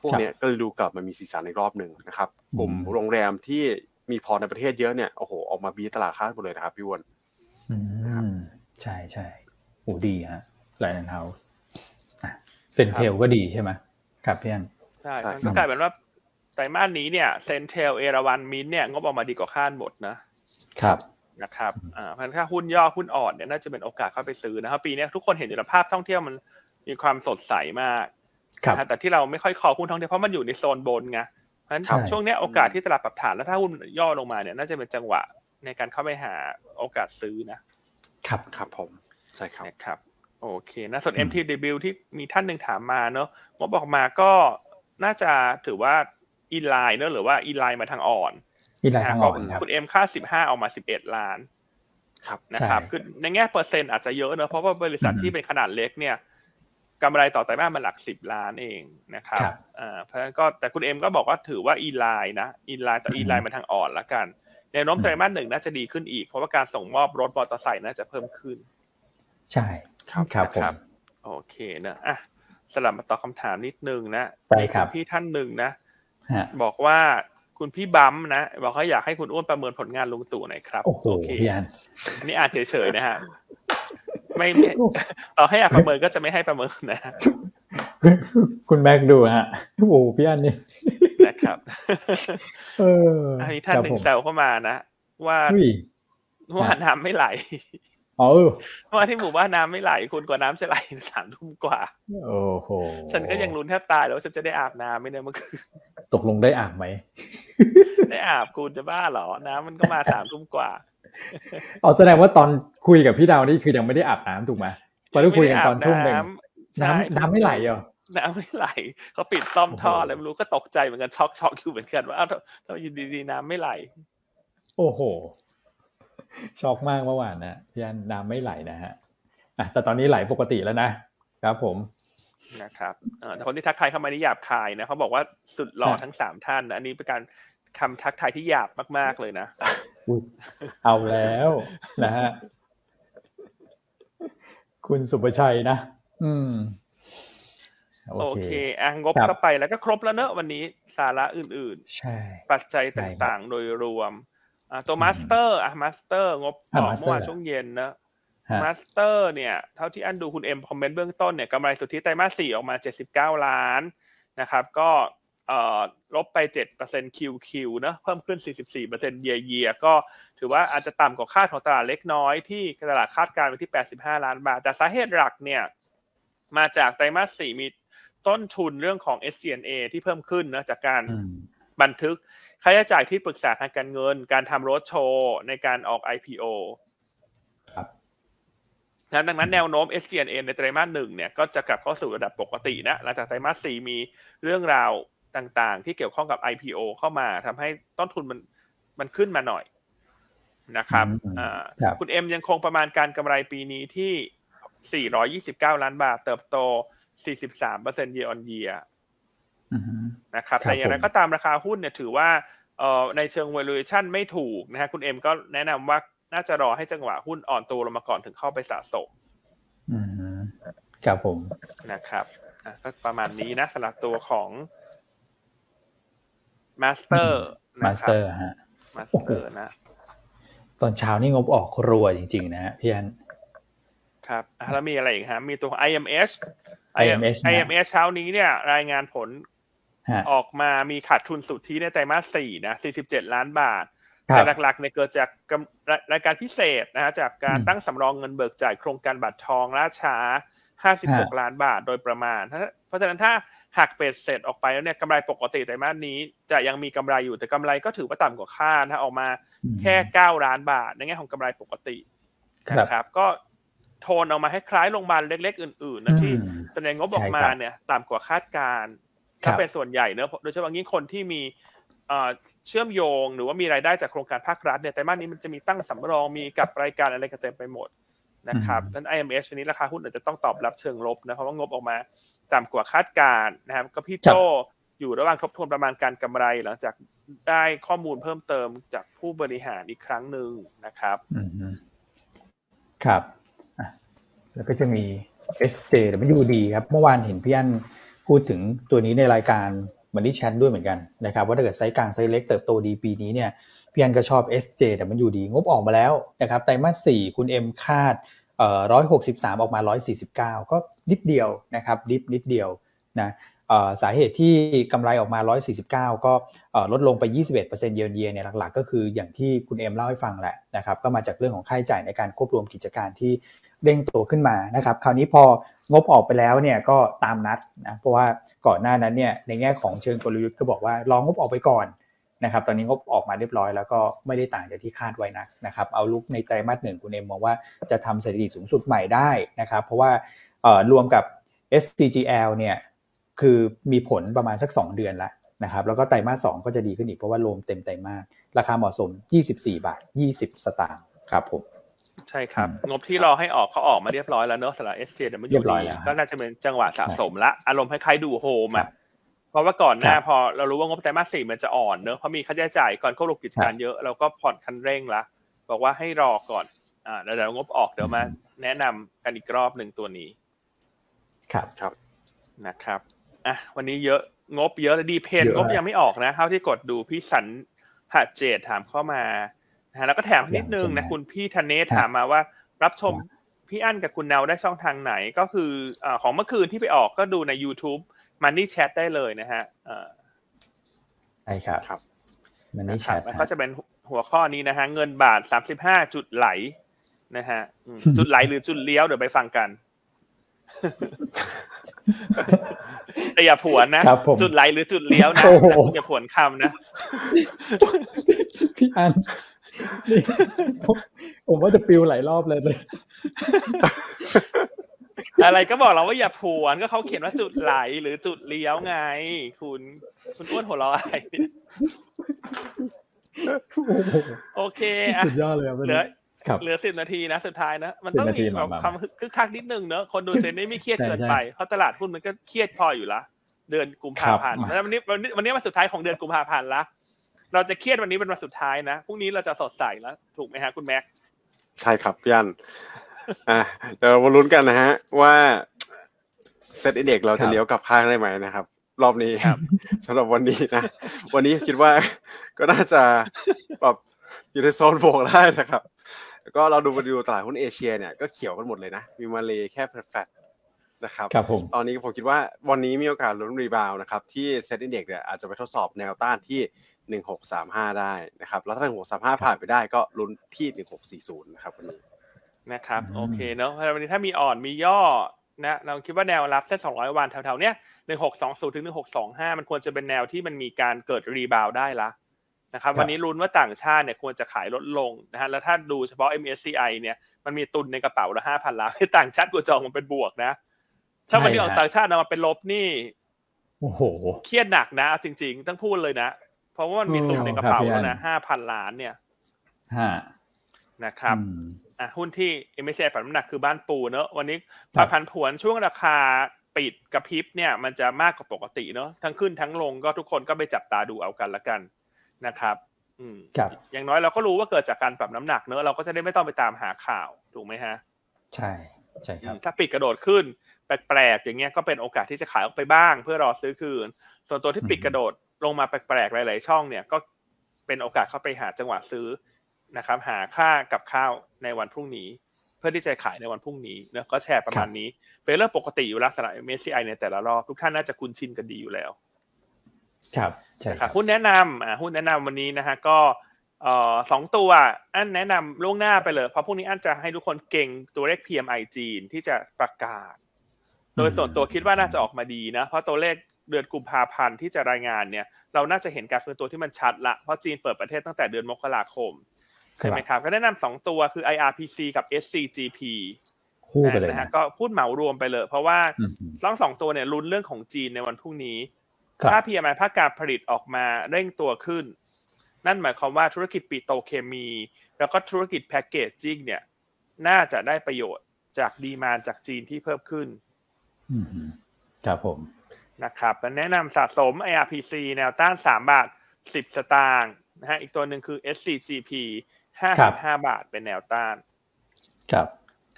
พวกนี้ก็เลยดูกลับมามีสีสันในรอบหนึ่งนะครับ กลุ่มโรงแรมที่ มีพอในประเทศเยอะเนี่ยโอ้โหออกมาบีตลาดคาดหมดเลยนะครับพี่วอนอืมใช่ใช่โอ้ดีฮะแลนด์เฮาส์เซนเทลก็ดีใช่ไหมครับพี่อันใช่ก็กลายเป็นว่าไตรมาสนี้เนี่ยเซนเทลเอราวันมินเนี่ยงบออกมาดีกว่าคาดหมดนะครับนะครับอ่าพันถ้าหุ้นย่อหุ้นอ่อนเนี่ยน่าจะเป็นโอกาสเข้าไปซื้อนะครับปีนี้ทุกคนเห็นอยู่แล้วภาพท่องเที่ยวมันมีความสดใสมากแต่ที่เราไม่ค่อยคอหุ้นท่องเที่ยวเพราะมันอยู่ในโซนบนไง เพราะฉะนั้นช่วงนี้โอกาสที่ตลาดปรับฐานแล้วถ้าหุ้นย่อลงมาเนี่ยน่าจะเป็นจังหวะในการเข้าไปหาโอกาสซื้อนะครับครับผมใช่ครับนะครับ โอเคนะส่วน MTW ที่มีท่านหนึ่งถามมาเนอะงบออกมาก็น่าจะถือว่าin line เนอะหรือว่า in line มาทางอ่อน in line ทางอ่อนครับคุณเอ็มคาดสิบห้าออกมาสิบเอ็ดล้าน ครับนะครับคือในแง่เปอร์เซ็นต์อาจจะเยอะเนอะเพราะว่าบริษัทที่เป็นขนาดเล็กเนี่ย กำไรต่อไตรมาสมันหลักสิบล้านเองนะครับอ่าเพราะฉะนั้นก็แต่คุณเอ็มก็บอกว่าถือว่า in line นะ in line ต่อ in line มาทางอ่อนละกันแนวโน้มไตรมาสหนึ่งน่าจะดีขึ้นอีก เพราะว่าการส่งมอบรถมอเตอร์ไซค์น่าจะเพิ่มขึ้น ใช่ครับครับผมโอเคนะอะสลับมาตอบคาถามนิดนึงนะไปครับพี่ท่านหนึ่งนะบอกว่าคุณพี่บัมนะบอกว่าอยากให้คุณอ้วนประเมินผลงานลุงตู่หน่อยครับ โอเคอันนี้อ่านเฉยๆนะฮะ ไม่ต่อให้อยากประเมินก็จะไม่ให้ประเมินนะคุณแม็กดูฮะโอ้โหพี่อันนี่นะครับ เอออันนี้ท่านหนึ่งแซวเข้ามานะว่าว่าน้ำไม่ไหลอ๋อว่าที่หมู่บ้านน้าไม่ไหลคุณกว่าน้ำจะไหลสามทุ่มกว่า โอ้โหฉันก็ยังลุ้นแทบตายแล้วฉันจะได้อาบน้ำไม่ได้เมื่อคืนตกลงได้อาบไหมได้อาบคุณจะบ้าเหรอ น้ำมันก็มาสามทุ่มกว่า อ๋อแสดงว่าตอนคุยกับพี่ดาวนี่คือยังไม่ได้อาบน้ำถูกไหมพอได้คุยกันตอนทุ่มหนึ่งน้ำน้ำไม่ไหลเหรอน้ำไม่ไหลเขาปิดซ่อมท่ออะไรไม่รู้ก็ตกใจเหมือนกันช็อกช็อกอยู่เหมือนกันว่าทำไมดีๆน้ำไม่ไหล โอ้โหช็อกมากเมื่อวานนะพี่อันน้ำไม่ไหลนะฮะอะแต่ตอนนี้ไหลปกติแล้วนะครับผมนะครับแต่คนที่ทักทายเข้ามานี่หยาบคายนะเขาบอกว่าสุดหล่อทั้งสามท่านนะอันนี้เป็นการคำทักทายที่หยาบมากๆเลยนะ เอาแล้วนะฮะคุณสุประชัยนะ อืม โอเคอะงบก็ไปแล้วก็ครบแล้วเนอะวันนี้สาระอื่นๆ ใช่ ปัจจัยต่างๆ โดยรวมตัว Master อะ Master งบออกเมื่อวานช่วงเย็นนะ Master เนี่ย เท่าที่อันดูคุณเอ็ม comment เบื้องต้นเนี่ยกำไรสุทธิไตรมาสสี่ออกมาเจ็ดสิบเก้าล้านนะครับ ก็เอ่อ ลบไปเจ็ดเปอร์เซ็นต์ QQ นะเพิ่มขึ้นสี่สิบสี่เปอร์เซ็นต์เยียเยียก็ถือว่าอาจจะต่ำกว่าคาดของตลาดเล็กน้อยที่ตลาดคาดการณ์ไปที่แปดสิบห้าล้านบาท แต่สาเหตุหลักเนี่ยมาจากไตรมาสสี่มีต้นทุนเรื่องของ SG&A ที่เพิ่มขึ้นนะจากการบันทึกค่าใช้จ่ายที่ปรึกษาทางการเงิน การทำรถโชว์ในการออก IPO ครับดังนั้นแนวโน้ม SGNA ในไตรมาสหนึ่งเนี่ยก็จะกลับเข้าสู่ระดับปกตินะหลังจากไตรมาสสี่มีเรื่องราว ต่างๆ ที่เกี่ยวข้องกับ IPO เข้ามาทำให้ต้นทุนมันมันขึ้นมาหน่อยนะครับอืมอ่าครับคุณเอ็มยังคงประมาณการกำไรปีนี้ที่ 429 ล้านบาท เติบโต 43% year on year อืมนะครับครับ แต่อย่างไรผมก็ตามราคาหุ้นเนี่ยถือว่าเอ่อในเชิง valuation ไม่ถูกนะฮะคุณเอ็มก็แนะนำว่าน่าจะรอให้จังหวะหุ้นอ่อนตัวลงมาก่อนถึงเข้าไปสะสมอืมครับผมนะครับอะก็ประมาณนี้นะสำหรับตัวของ Master Master ฮะ Master นะ ตอนเช้านี่งบออกรัวจริง ๆ นะฮะพี่อันครับอะแล้วมีอะไรอีกฮะ มีตัวของ IMS IMS นะ IMS เช้านี้เนี่ย รายงานผลฮะออกมามีขาดทุนสุทธิในไตรมาสสี่นะ47ล้านบาทครัแต่บหลักๆเนี่ยเกิดจากกำรายรายการพิเศษนะฮะจากการอืมตั้งสำรองเงินเบิกจ่ายโครงการบัตรทองล่าช้า 56ล้านบาทโดยประมาณ เพราะฉะนั้นถ้าหักเป็ดเสร็จออกไปแล้วเนี่ยกำไรปกติไตรมาสนี้ จะยังมีกำไรอยู่แต่กำไรก็ถือว่าต่ำกว่าคาดนะออกมาแค่9ล้านบาทในแง่ของกำไรปกติครับนะครับก็โทนออกมาให้คล้ายโรงพยาบาลเล็ก ๆ อื่นๆนะที่อืมแสดงงบออกมาใช่ครับเนี่ยต่ำกว่าคาดการณ์ครัก็บเป็นส่วนใหญ่เนอะโดยเฉพาะยิ่งคนที่มีเอ่อเชื่อมโยงหรือว่ามีรายได้จากโครงการภาครัฐเนี่ยแต่มาสนี้มันจะมีตั้งสำรองมีกับรายการอะไรกันเต็มไปหมด นะครับนั้น IMS วันนี้ราคาหุ้นอาจจะต้องตอบรับเชิงลบนะเพราะว่างบออกมาต่ำกว่าคาดการณ์นะครับ ก็พี่โจอยู่ระหว่างทบทวนประมาณการกำไรหลังจากได้ข้อมูลเพิ่มเติมจากผู้บริหารอีกครั้งหนึ่งนะครับอืมครับอะแล้วก็จะมี SJWD ครับเมื่อวานเห็นพี่อันพูดถึงตัวนี้ในรายการ Money Chat ด้วยเหมือนกันนะครับ ว่าถ้าเกิดไซส์กลางไซส์เล็กเติบโตดีปีนี้เนี่ย พี่อันก็ชอบ SJWD งบออกมาแล้วนะครับไตรมาสสี่คุณเอ็มคาดเอ่อร้อยหกสิบสามออกมาร้อยสี่สิบเก้าก็นิดเดียวนะครับดิฟนิดเดียวนะเอ่อสาเหตุที่กำไรออกมา 149 ก็เอ่อลดลงไป 21%เยนเยียเนี่ยหลักๆ ก็คืออย่างที่คุณเอ็มเล่าให้ฟังแหละนะครับก็มาจากเรื่องของค่าใช้จ่ายในการควบรวมกิจการที่เร่งตัวขึ้นมานะครับคราวนี้พองบออกไปแล้วเนี่ยก็ตามนัดนะเพราะว่าก่อนหน้านั้นเนี่ยในแง่ของเชิงกลยุทธ์ก็บอกว่าลองงบออกไปก่อน นะครับตอนนี้งบออกมาเรียบร้อยแล้วก็ไม่ได้ต่างจากที่คาดไว้นักนะครับเอาลุกในไตรมาสหนึ่งคุณเอ็มมองว่าจะทำสถิติสูงสุดใหม่ได้นะครับเพราะว่าเอ่อรวมกับ SCGL เนี่ยคือมีผลประมาณสัก 2 เดือนแล้วนะครับแล้วก็ไตรมาสสองก็จะดีขึ้นอีกเพราะว่ารวมเต็มไตรมาสราคาเหมาะสม 24 บาท 20 สตางค์ครับผมใช่ครับอืมงบที่รอให้ออกเขาออกมาเรียบร้อยแล้วเนอะสำหรับ SJ แต่มันอเรียู่ยบร้อยดีแล้วก็น่าจะเป็นจังหวะสะสมละ อารมณ์คล้ายๆดูโฮมครัอะบ เพราะว่าก่อนหน้าครับพอเรารู้ว่างบไตรมาสสี่มันจะอ่อนเนอะเพราะมีค่าใช้จ่ายก่อนเข้าร่วมกิจการเยอะเราก็ผ่อนคันเร่งละบอกว่าให้รอก่อนอ่าแล้วเดี๋ยวงบออกเดี๋ยวมา แนะนำกันอีกรอบหนึ่งตัวนี้ ครับครับนะครับอะวันนี้เยอะงบเยอะเลยดีเพนเยอะงบยังไม่ออกนะเท่าที่กดดูพี่สันหาเจตถามเข้ามานะฮะแล้วก็แถมนิดนึงอย่างใช่นะไหมคุณพี่ธเนศถามมาว่า รับชมพี่อั้นกับคุณเนาได้ช่องทางไหนก็คืออ่าของเมื่อคืนที่ไปออกก็ดูใน YouTube Money Chat ได้เลยนะฮะอ่าใช่ครับครับมันนี่แชครับทแล้วก็จะเป็นหัวข้อนี้นะฮะเงินบาทสามสิบห้าจุดไหลนะฮะอืมจุดไหลหรือจุดเลี้ยวเดี๋ยวไปฟังกันแต่อย่าผวนนะครับผมจุดไหลหรือจุดเลี้ยวนะโอ้โหแต่คุณอย่าผวนคำนะพี่อันนี่ผมผมว่าจะปิวหลายรอบเลยเลย อะไรก็บอกเราว่าอย่าผวนก็เขาเขียนว่าจุดไหลหรือจุดเลี้ยวไง คุณคุณอ้วนหัวเราะอะไรโอ้โหโอเคอะสุดยอดเลยครับวันเหลืนี้อครับเหลือสิบนาทีนะสุดท้ายนะ มัน10ต้องนาทีมีแบบมาๆความคึกคักนิดนึงเนอะคนดูเซนได้ไม่เครียดใช่เกินใช่ไปเพราะตลาดหุ้นมันก็เครียดพออยู่ละเดือนกุมภาพันธ์ครับแล้ววันนี้วันนี้วันนี้วันสุดท้ายของเดือนกุมภาพันธ์ละเราจะเครียดวันนี้เป็นวันสุดท้ายนะพรุ่งนี้เราจะสดใสแล้ว ถูกไหมฮะคุณแม็กใช่ครับพี่อัน อะเดี๋ยวเรามาลุ้นกันนะฮะ ว่าเซตเด็กเราครัจะบเลี้ยวกลับข้างได้ไหมนะครับ รอบนี้สำหรับวันนี้นะ วันนี้คิดว่าก็น่าจะแบบอยู่ในโซนบวกได้นะครับแล้วก็เราดูไปดูตลาดหุ้นเอเชียเนี่ยก็เขียวกันหมดเลยนะ มีมาเลแค่แฟลตๆนะครับครับผมตอนนี้ผมคิดว่าวันนี้มีโอกาสลุ้น rebound นะครับ ที่ SET Index เนี่ยอาจจะไปทดสอบแนวต้านที่1635ได้นะครับ แล้วถ้า1635ผ่านไปได้ก็ลุ้นที่1640นะครับวันนี้ นะครับอืมโอเคเนอะเพราะฉะนั้นวันนี้ถ้ามีอ่อนมีย่อนะเราคิดว่าแนวรับเส้นสองร้อยวันแถวๆเนี้ยหนึ่งหกสองศูนย์ถึงหนึ่งหกสองห้ามันควรจะเป็นแนวที่มันมีการเกิด rebound ได้ละนะครับครับวันนี้ลุ้นว่าต่างชาติเนี่ยควรจะขายลดลงนะฮะแล้วถ้าดูเฉพาะ MSCI เนี่ยมันมีตุนในกระเป๋าละห้าพันล้านให้ต่างชาติกูจองมันเป็นบวกนะถ้าวันนี้ออกต่างชาติเอามาเป็นลบนี่โอ้โหเครียดหนักนะเอาจริง ๆ ต้องพูดเลยนะ เพราะว่ามันมีตุนในกระเป๋าครับพี่อั้แล้วนนะห้าพันล้านเนี่ยฮะ นะครับอืมอะหุ้นที่ MSCI ปรับน้ำหนักคือบ้านปูเนอะวันนี้ครับผันผวนช่วงราคาปิดกระพริบเนี่ยมันจะมากกว่าปกติเนอะทั้งขึ้นทั้งลงก็ทุกคนก็ไปจับตาดูเอากันละกันนะครับอืมครับอย่างน้อยเราก็รู้ว่าเกิดจากการปรับน้ำหนักเนอะเราก็จะได้ไม่ต้องไปตามหาข่าวถูกไหมฮะ ใช่ใช่ครับถ้าปิดกระโดดขึ้นแปลกๆอย่างเงี้ยก็เป็นโอกาสที่จะขายออกไปบ้าง เพื่อรอซื้อคืน ส่วนตัวที่ปิดกระโดดลงมาแปลกๆหลาย ๆ ช่องเนี่ยก็เป็นโอกาสเข้าไปหาจังหวะซื้อ นะครับหาค่ากับข้าวในวันพรุ่งนี้ เพื่อที่จะขายในวันพรุ่งนี้เนะก็แชร์ประมาณนี้ เป็นเรื่องปกติอยู่แล้วสำหรับ MSCI ในแต่ละรอบทุกท่านน่าจะคุ้นชินกันดีอยู่แล้ว ครับใช่นะคครัรับบหุ้นแนะนำอ่าหุ้นแนะนำวันนี้นะฮะก็เอ่อสองตัวอันแนะนำล่วงหน้าไปเลย เพราะพรุ่งนี้อันจะให้ทุกคนเก่งตัวเลข PMI จีนที่จะประกาศ โดยส่วนตัวคิดว่าน่าจะออกมาดีนะเพราะตัวเลขเดือนกุมภาพันธ์ที่จะรายงานเนี่ย เราน่าจะเห็นการฟื้นตัวที่มันชัดละเพราะจีนเปิดประเทศตั้งแต่เดือนมกราคม ใช่ไหมครับ ก็แนะนำสองตัวคือ IRPC กับ SCGP คู่ไปเลยนะฮะนะก็พูดเหมารวมไปเลย เพราะว่าอืมทั้งสองตัวเนี่ยลุ้นเรื่องของจีนในวันพรุ่งนี้ครับถ้า PMI ภาคการผลิตออกมาเร่งตัวขึ้น นั่นหมายความว่าธุรกิจปิโตรเคมี แล้วก็ธุรกิจแพคเกจจิ้งเนี่ย น่าจะได้ประโยชน์จากดีมานจากจีนที่เพิ่มขึ้นอืมครับผมนะครับและแนะนำสะสม IRPC แนวต้าน 3 บาท 10 สตางค์นะฮะอีกตัวหนึ่งคือ SCGP 55บาทเป็นแนวต้าน ครับ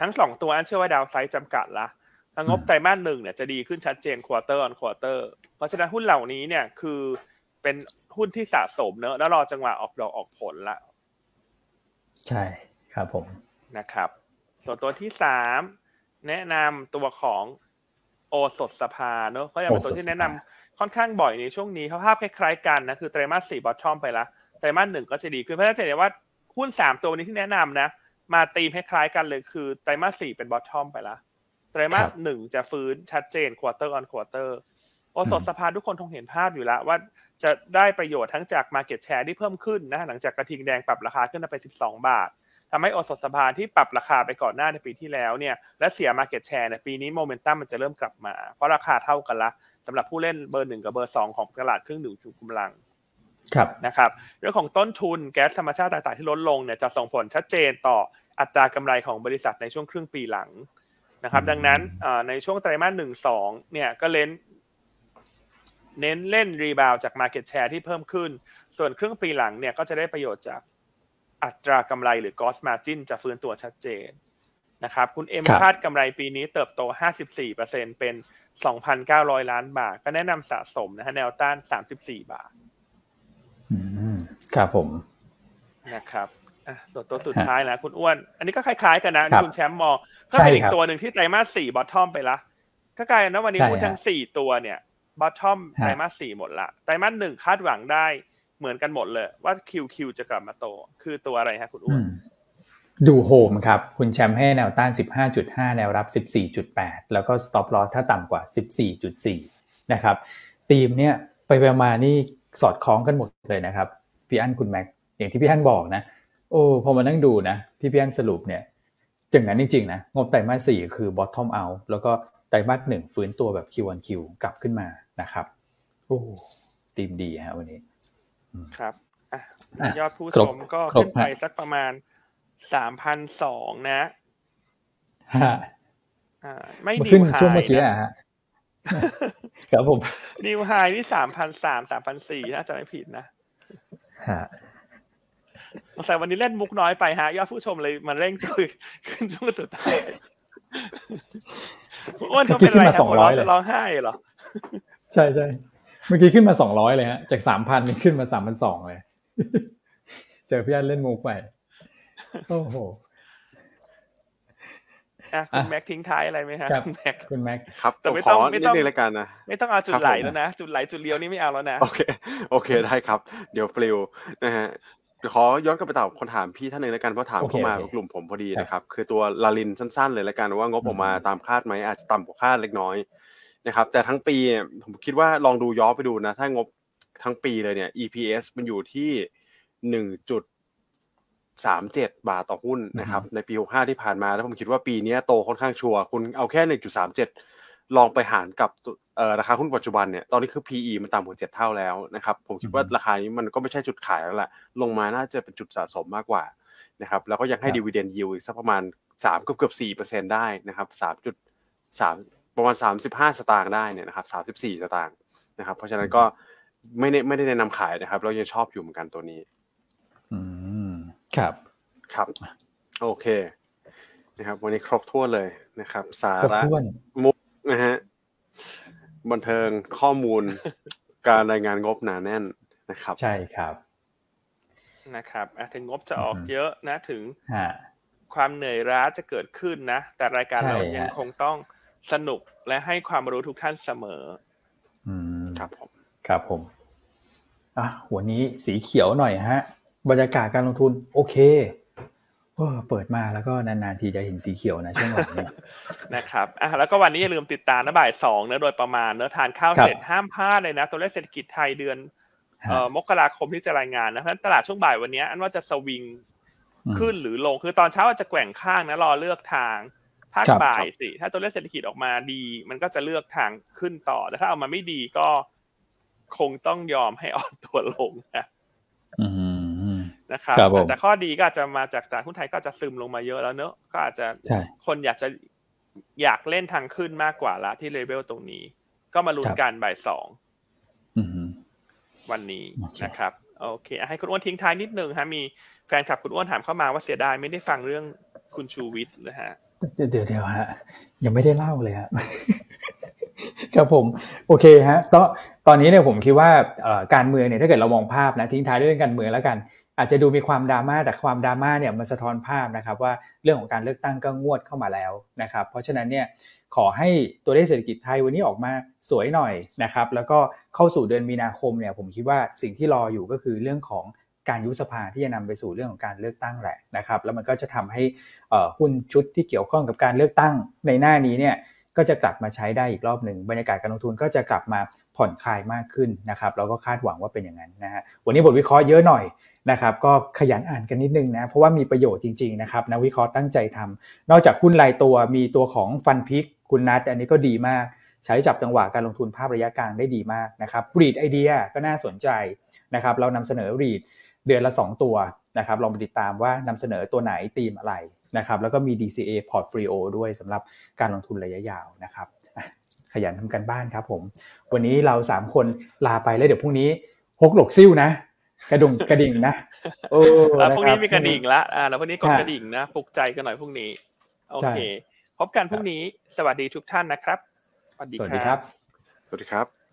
ทั้งสองตัวอันเชื่อว่าดาวไซด์จำกัดละถ้างบไตรมาสหนึ่งเนี่ยจะดีขึ้นชัดเจน quarter on quarter เพราะฉะนั้นหุ้นเหล่านี้เนี่ยคือเป็นหุ้นที่สะสมเนอะแล้วรอจังหวะออกดอกออกผลละใช่ครับผมนะครับ ส่วนตัวที่สามแนะนำตัวของโอสถสภาเนอะก็ยังเป็นตัวที่แนะนำค่อนข้างบ่อยในช่วงนี้เขาภาพคล้ายๆกันนะคือไตรมาสสี่ bottom ไปละไตรมาสหนึ่งก็จะดีขึ้นเพราะฉะนั้นจะเห็นว่า หุ้นสามตัวนี้ที่แนะนำนะ มาตีมคล้ายๆกันเลยคือไตรมาสสี่เป็น bottom ไปละไตรมาสหนึ่งจะฟื้นชัดเจน quarter on quarter โอสถสภาทุกคนคงเห็นภาพอยู่แล้วว่าจะได้ประโยชน์ทั้งจาก Market Share ที่เพิ่มขึ้นนะหลังจากกระทิงแดงปรับราคาขึ้นมาไป 12 บาททำให้โอสถสภาที่ปรับราคาไปก่อนหน้าในปีที่แล้วเนี่ยและเสีย Market Share ในปีนี้โมเมนตัมมันจะเริ่มกลับมา เพราะราคาเท่ากันละสำหรับผู้เล่นเบอร์หนึ่งกับเบอร์สองของตลาดเครื่องดื่มชูกำลัง นะครับเรื่องของต้นทุนแก๊สธรรมชาติต่างๆ ที่ลดลงเนี่ยจะส่งผลชัดเจนต่ออัตรากำไรของบริษัทในช่วงครึ่งปีหลังนะครับ ดังนั้นเอ่อในช่วงไตรมาสหนึ่งสองเนี่ยก็เล่นเน้นเล่นรีบาวจาก Market Share ที่เพิ่มขึ้น ส่วนครึ่งปีหลังเนี่ยก็จะได้ประโยชน์จากอัตรากำไรหรือ Gross Margin จะฟื้นตัวชัดเจนนะครับคุณเอ็มครับคาดกำไรปีนี้เติบโต 54%เป็น 2,900 ล้านบาท ก็แนะนำสะสมนะฮะแนวต้าน 34 บาทอืม ครับผมนะครับอะส่วนตัวสุดท้ายนะคุณอ้วน อันนี้ก็คล้ายๆกันนะครับคุณแชมป์มองก็ใช่เป็นอีกครับตัวหนึ่งที่ไตรมาสสี่ bottom ไปละก็กลายเป็นว่าวันนี้ใช่หุ้นทั้งฮะสี่ตัวเนี่ย bottom ฮะไตรมาสสี่หมดละไตรมาสหนึ่งคาดหวังได้เหมือนกันหมดเลยว่า QQ จะกลับมาโต คือตัวอะไรฮะคุณอ้อืมดูโฮมครับ คุณแชมป์ให้แนวต้าน 15.5 แนวรับ 14.8 แล้วก็ stop loss ถ้าต่ำกว่า 14.4 นะครับธีมเนี่ยไปไปมานี่สอดคล้องกันหมดเลยนะครับ พี่อั้นคุณแม็กอย่างที่พี่อั้นบอกนะ โอ้พอมานั่งดูนะ ที่พี่อั้นสรุปเนี่ยอย่างนั้นจริงๆนะงบไตรมาสสี่คือ bottom out แล้วก็ไตรมาสหนึ่งฟื้นตัวแบบ Q on Q กลับขึ้นมานะครับโอ้ธีมดีฮะวันนี้ ครับอะอะยอดผู้ครชบมก็ครบขึ้นไปฮะสักประมาณสามพันสองนะฮะอ่าไม่มานิขึ้นวไฮช่วงเมื่อกี้นะอะฮะครับผมนิวไฮที่สามพันสามสามพันสี่ถ้าจะไม่ผิดนะ ฮะสงสัยวันนี้เล่นมุกน้อยไปฮะยอดผู้ชมเลยมันเร่งตัวขึ้นช่วงสุดท้ายอ้วนเขาเป็นอะไรเมื่อกี้ขึ้นมาครับหัวเราะ200เลยจะร้องไห้เหรอ ใช่ใช่เมื่อกี้ขึ้นมาสองร้อยเลยฮะ จากสามพันขึ้นมาสามพันสองเลย เจอพี่อันเล่นมุกไปโอ้โห อะคุณอะแม็กทิ้งท้ายอะไรไหมฮะครับคุณแม็กคุณแม็กครับแต่ผมไม่ขต้อองไม่นิดต้องนึงแล้วกันนะไม่ต้องเอาจุดครับไหลผมแล้วนะจุดไหลจุดเลี้ยวนี่ไม่เอาแล้วนะโอเคโอเคได้ครับ เดี๋ยวปลิวนะฮะเดี๋ยวขอย้อนกลับไปตอบคนถามพี่ท่านหนึ่งแล้วกันเพราะถามโอเคเข้ามาโอเคกลุ่มผมพอดีครับนะครับคือตัวลาลินสั้น ๆ เลยแล้วกันว่างบออกมาอืมตามคาดไหมอาจจะต่ำกว่าคาดเล็กน้อยนะครับแต่ทั้งปีเนี่ยผมคิดว่าลองดูย้อนไปดูนะ ถ้างบทั้งปีเลยเนี่ย EPS มันอยู่ที่หนึ่งจุด สามเจ็ดบาทต่อหุ้นนะครับในปีหกห้าที่ผ่านมา แล้วผมคิดว่าปีเนี้ยโตค่อนข้างชัวร์คุณเอาแค่หนึ่งจุดสามเจ็ดลองไปหารกับตัวเอ่อราคาหุ้นปัจจุบันเนี่ยตอนนี้คือ PE มันต่ำกว่าเจ็ดเท่าแล้วนะครับผมคิดว่าอืมราคานี้มันก็ไม่ใช่จุดขายแล้วแหละลงมาน่าจะเป็นจุดสะสมมากกว่านะครับแล้วก็ยังให้ดีเวเดนยิวอีกสักประมาณสามเกือบเกือบสี่เปอร์เซ็นได้นะครับสามจุดสามประมาณสามสิบห้าสตางค์ได้เนี่ยนะครับสามสิบสี่สตางค์นะครับเพราะฉะนั้นก็ไม่ได้ไม่ได้แนะนำขายนะครับ เรายังชอบอยู่เหมือนกันตัวนี้ อืม ครับ ครับ โอเค นะครับ วันนี้ครบถ้วนเลยนะครับ สาครบระถ้วนมุกนะฮะบันเทิงข้อมูลการรายงานงบหนาแน่นนะครับ ใช่ครับนะครับอะถึงงบจะออกอือฮึเยอะนะถึงฮะความเหนื่อยล้าจะเกิดขึ้นนะ แต่รายการใช่เรายังฮะคงต้องสนุกและให้ความรู้ทุกท่านเสมอ อืมครับผม ครับผมอะวันนี้สีเขียวหน่อยฮะ บรรยากาศการลงทุน โอเคโอ้เปิดมาแล้วก็นานๆทีจะเห็นสีเขียวนะช่วงหลังเนี่ยนะครับอะแล้วก็วันนี้อย่าลืมติดตามนะบ่ายสองเนอะโดยประมาณเนอะทานข้าวครับเสร็จห้ามพลาดเลยนะ ตัวเลขเศรษฐกิจไทยเดือนฮะเอ่อมกราคมที่จะรายงานนะเพราะฉะนั้นตลาดช่วงบ่ายวันนี้ อันว่าจะสวิงอืมขึ้นหรือลงคือตอนเช้าอาจจะแกว่งข้างนะรอเลือกทางภาคครับบ่ายสิถ้าตัวเลขเศรษฐกิจออกมาดี มันก็จะเลือกทางขึ้นต่อแต่ถ้าเอามาไม่ดีก็คงต้องยอมให้อ่อนตัวลงนะอืม นะครับครับผมแต่ข้อดีก็อาจจะมาจากตลาดหุ้นไทยก็อาจจะซึมลงมาเยอะแล้วเนอะก็อาจจะใช่คนอยากจะอยากเล่นทางขึ้นมากกว่าละที่เลเวลตรงนี้ ก็มาลุ้นครับกันบ่ายสองอืมวันนี้โอเคนะครับโอเคอะให้คุณอ้วนทิ้งท้ายนิดนึงฮะมีแฟนคลับคุณอ้วนถามเข้ามาว่าเสียดายไม่ได้ฟังเรื่องคุณชูวิทย์นะฮะเดี๋ยวเดี๋ยวเดี๋ยวฮะยังไม่ได้เล่าเลยฮะครับผมโอเคฮะตอนตอนนี้เนี่ยผมคิดว่าเอ่อการเมืองเนี่ยถ้าเกิดเรามองภาพนะทิ้งท้ายด้วยเรื่องการเมืองแล้วกัน อาจจะดูมีความดราม่าแต่ความดราม่าเนี่ยมันสะท้อนภาพนะครับว่าเรื่องของการเลือกตั้งก็งวดเข้ามาแล้วนะครับ เพราะฉะนั้นเนี่ยขอให้ตัวเลขเศรษฐกิจไทยวันนี้ออกมาสวยหน่อยนะครับแล้วก็เข้าสู่เดือนมีนาคมเนี่ยผมคิดว่าสิ่งที่รออยู่ก็คือเรื่องของการยุบสภาที่จะนำไปสู่เรื่องของการเลือกตั้งแหละนะครับ แล้วมันก็จะทำให้หุ้นชุดที่เกี่ยวข้องกับการเลือกตั้งในหน้านี้เนี่ยก็จะกลับมาใช้ได้อีกรอบหนึ่งบรรยากาศการลงทุนก็จะกลับมาผ่อนคลายมากขึ้นนะครับเราก็คาดหวังว่าเป็นอย่างนั้นนะฮะวันนี้บทวิเคราะห์เยอะหน่อย นะครับก็ขยันอ่านกันนิดนึงนะเพราะว่ามีประโยชน์จริงๆนะครับนักวิเคราะห์ตั้งใจทำนอกจากหุ้นรายตัวมีตัวของฟันพิกคุณนัทอันนี้ก็ดีมาก ใช้จับจังหวะการลงทุนภาพระยะกลางได้ดีมากนะครับรีดไอเดียก็น่าสนใจนะครับเรานำเสนอรีดเดือนละ 2 ตัวนะครับลองไปติดตามว่านำเสนอตัวไหนธีมอะไรนะครับแล้วก็มี DCA Portfolio ด้วยสำหรับการลงทุนระยะยาวนะครับขยันทำกันบ้านครับผม วันนี้เรา 3 คนลาไปแล้วเดี๋ยวพรุ่งนี้ฮกหลกซิ่วนะ กระดุงกระดิ่งนะโอ้แล้วพรุ่งนี้ะคบมีกระดิ่งละอ่าแล้วพรุ่งนี้กดค่ะกระดิ่งนะปลุกใจกันหน่อยพรุ่งนี้ โอใช่เค พบกันพรุ่งนี้ สวัสดีทุกท่านนะครับ สวัสดีสวัสดีครับ สวัสดีครับ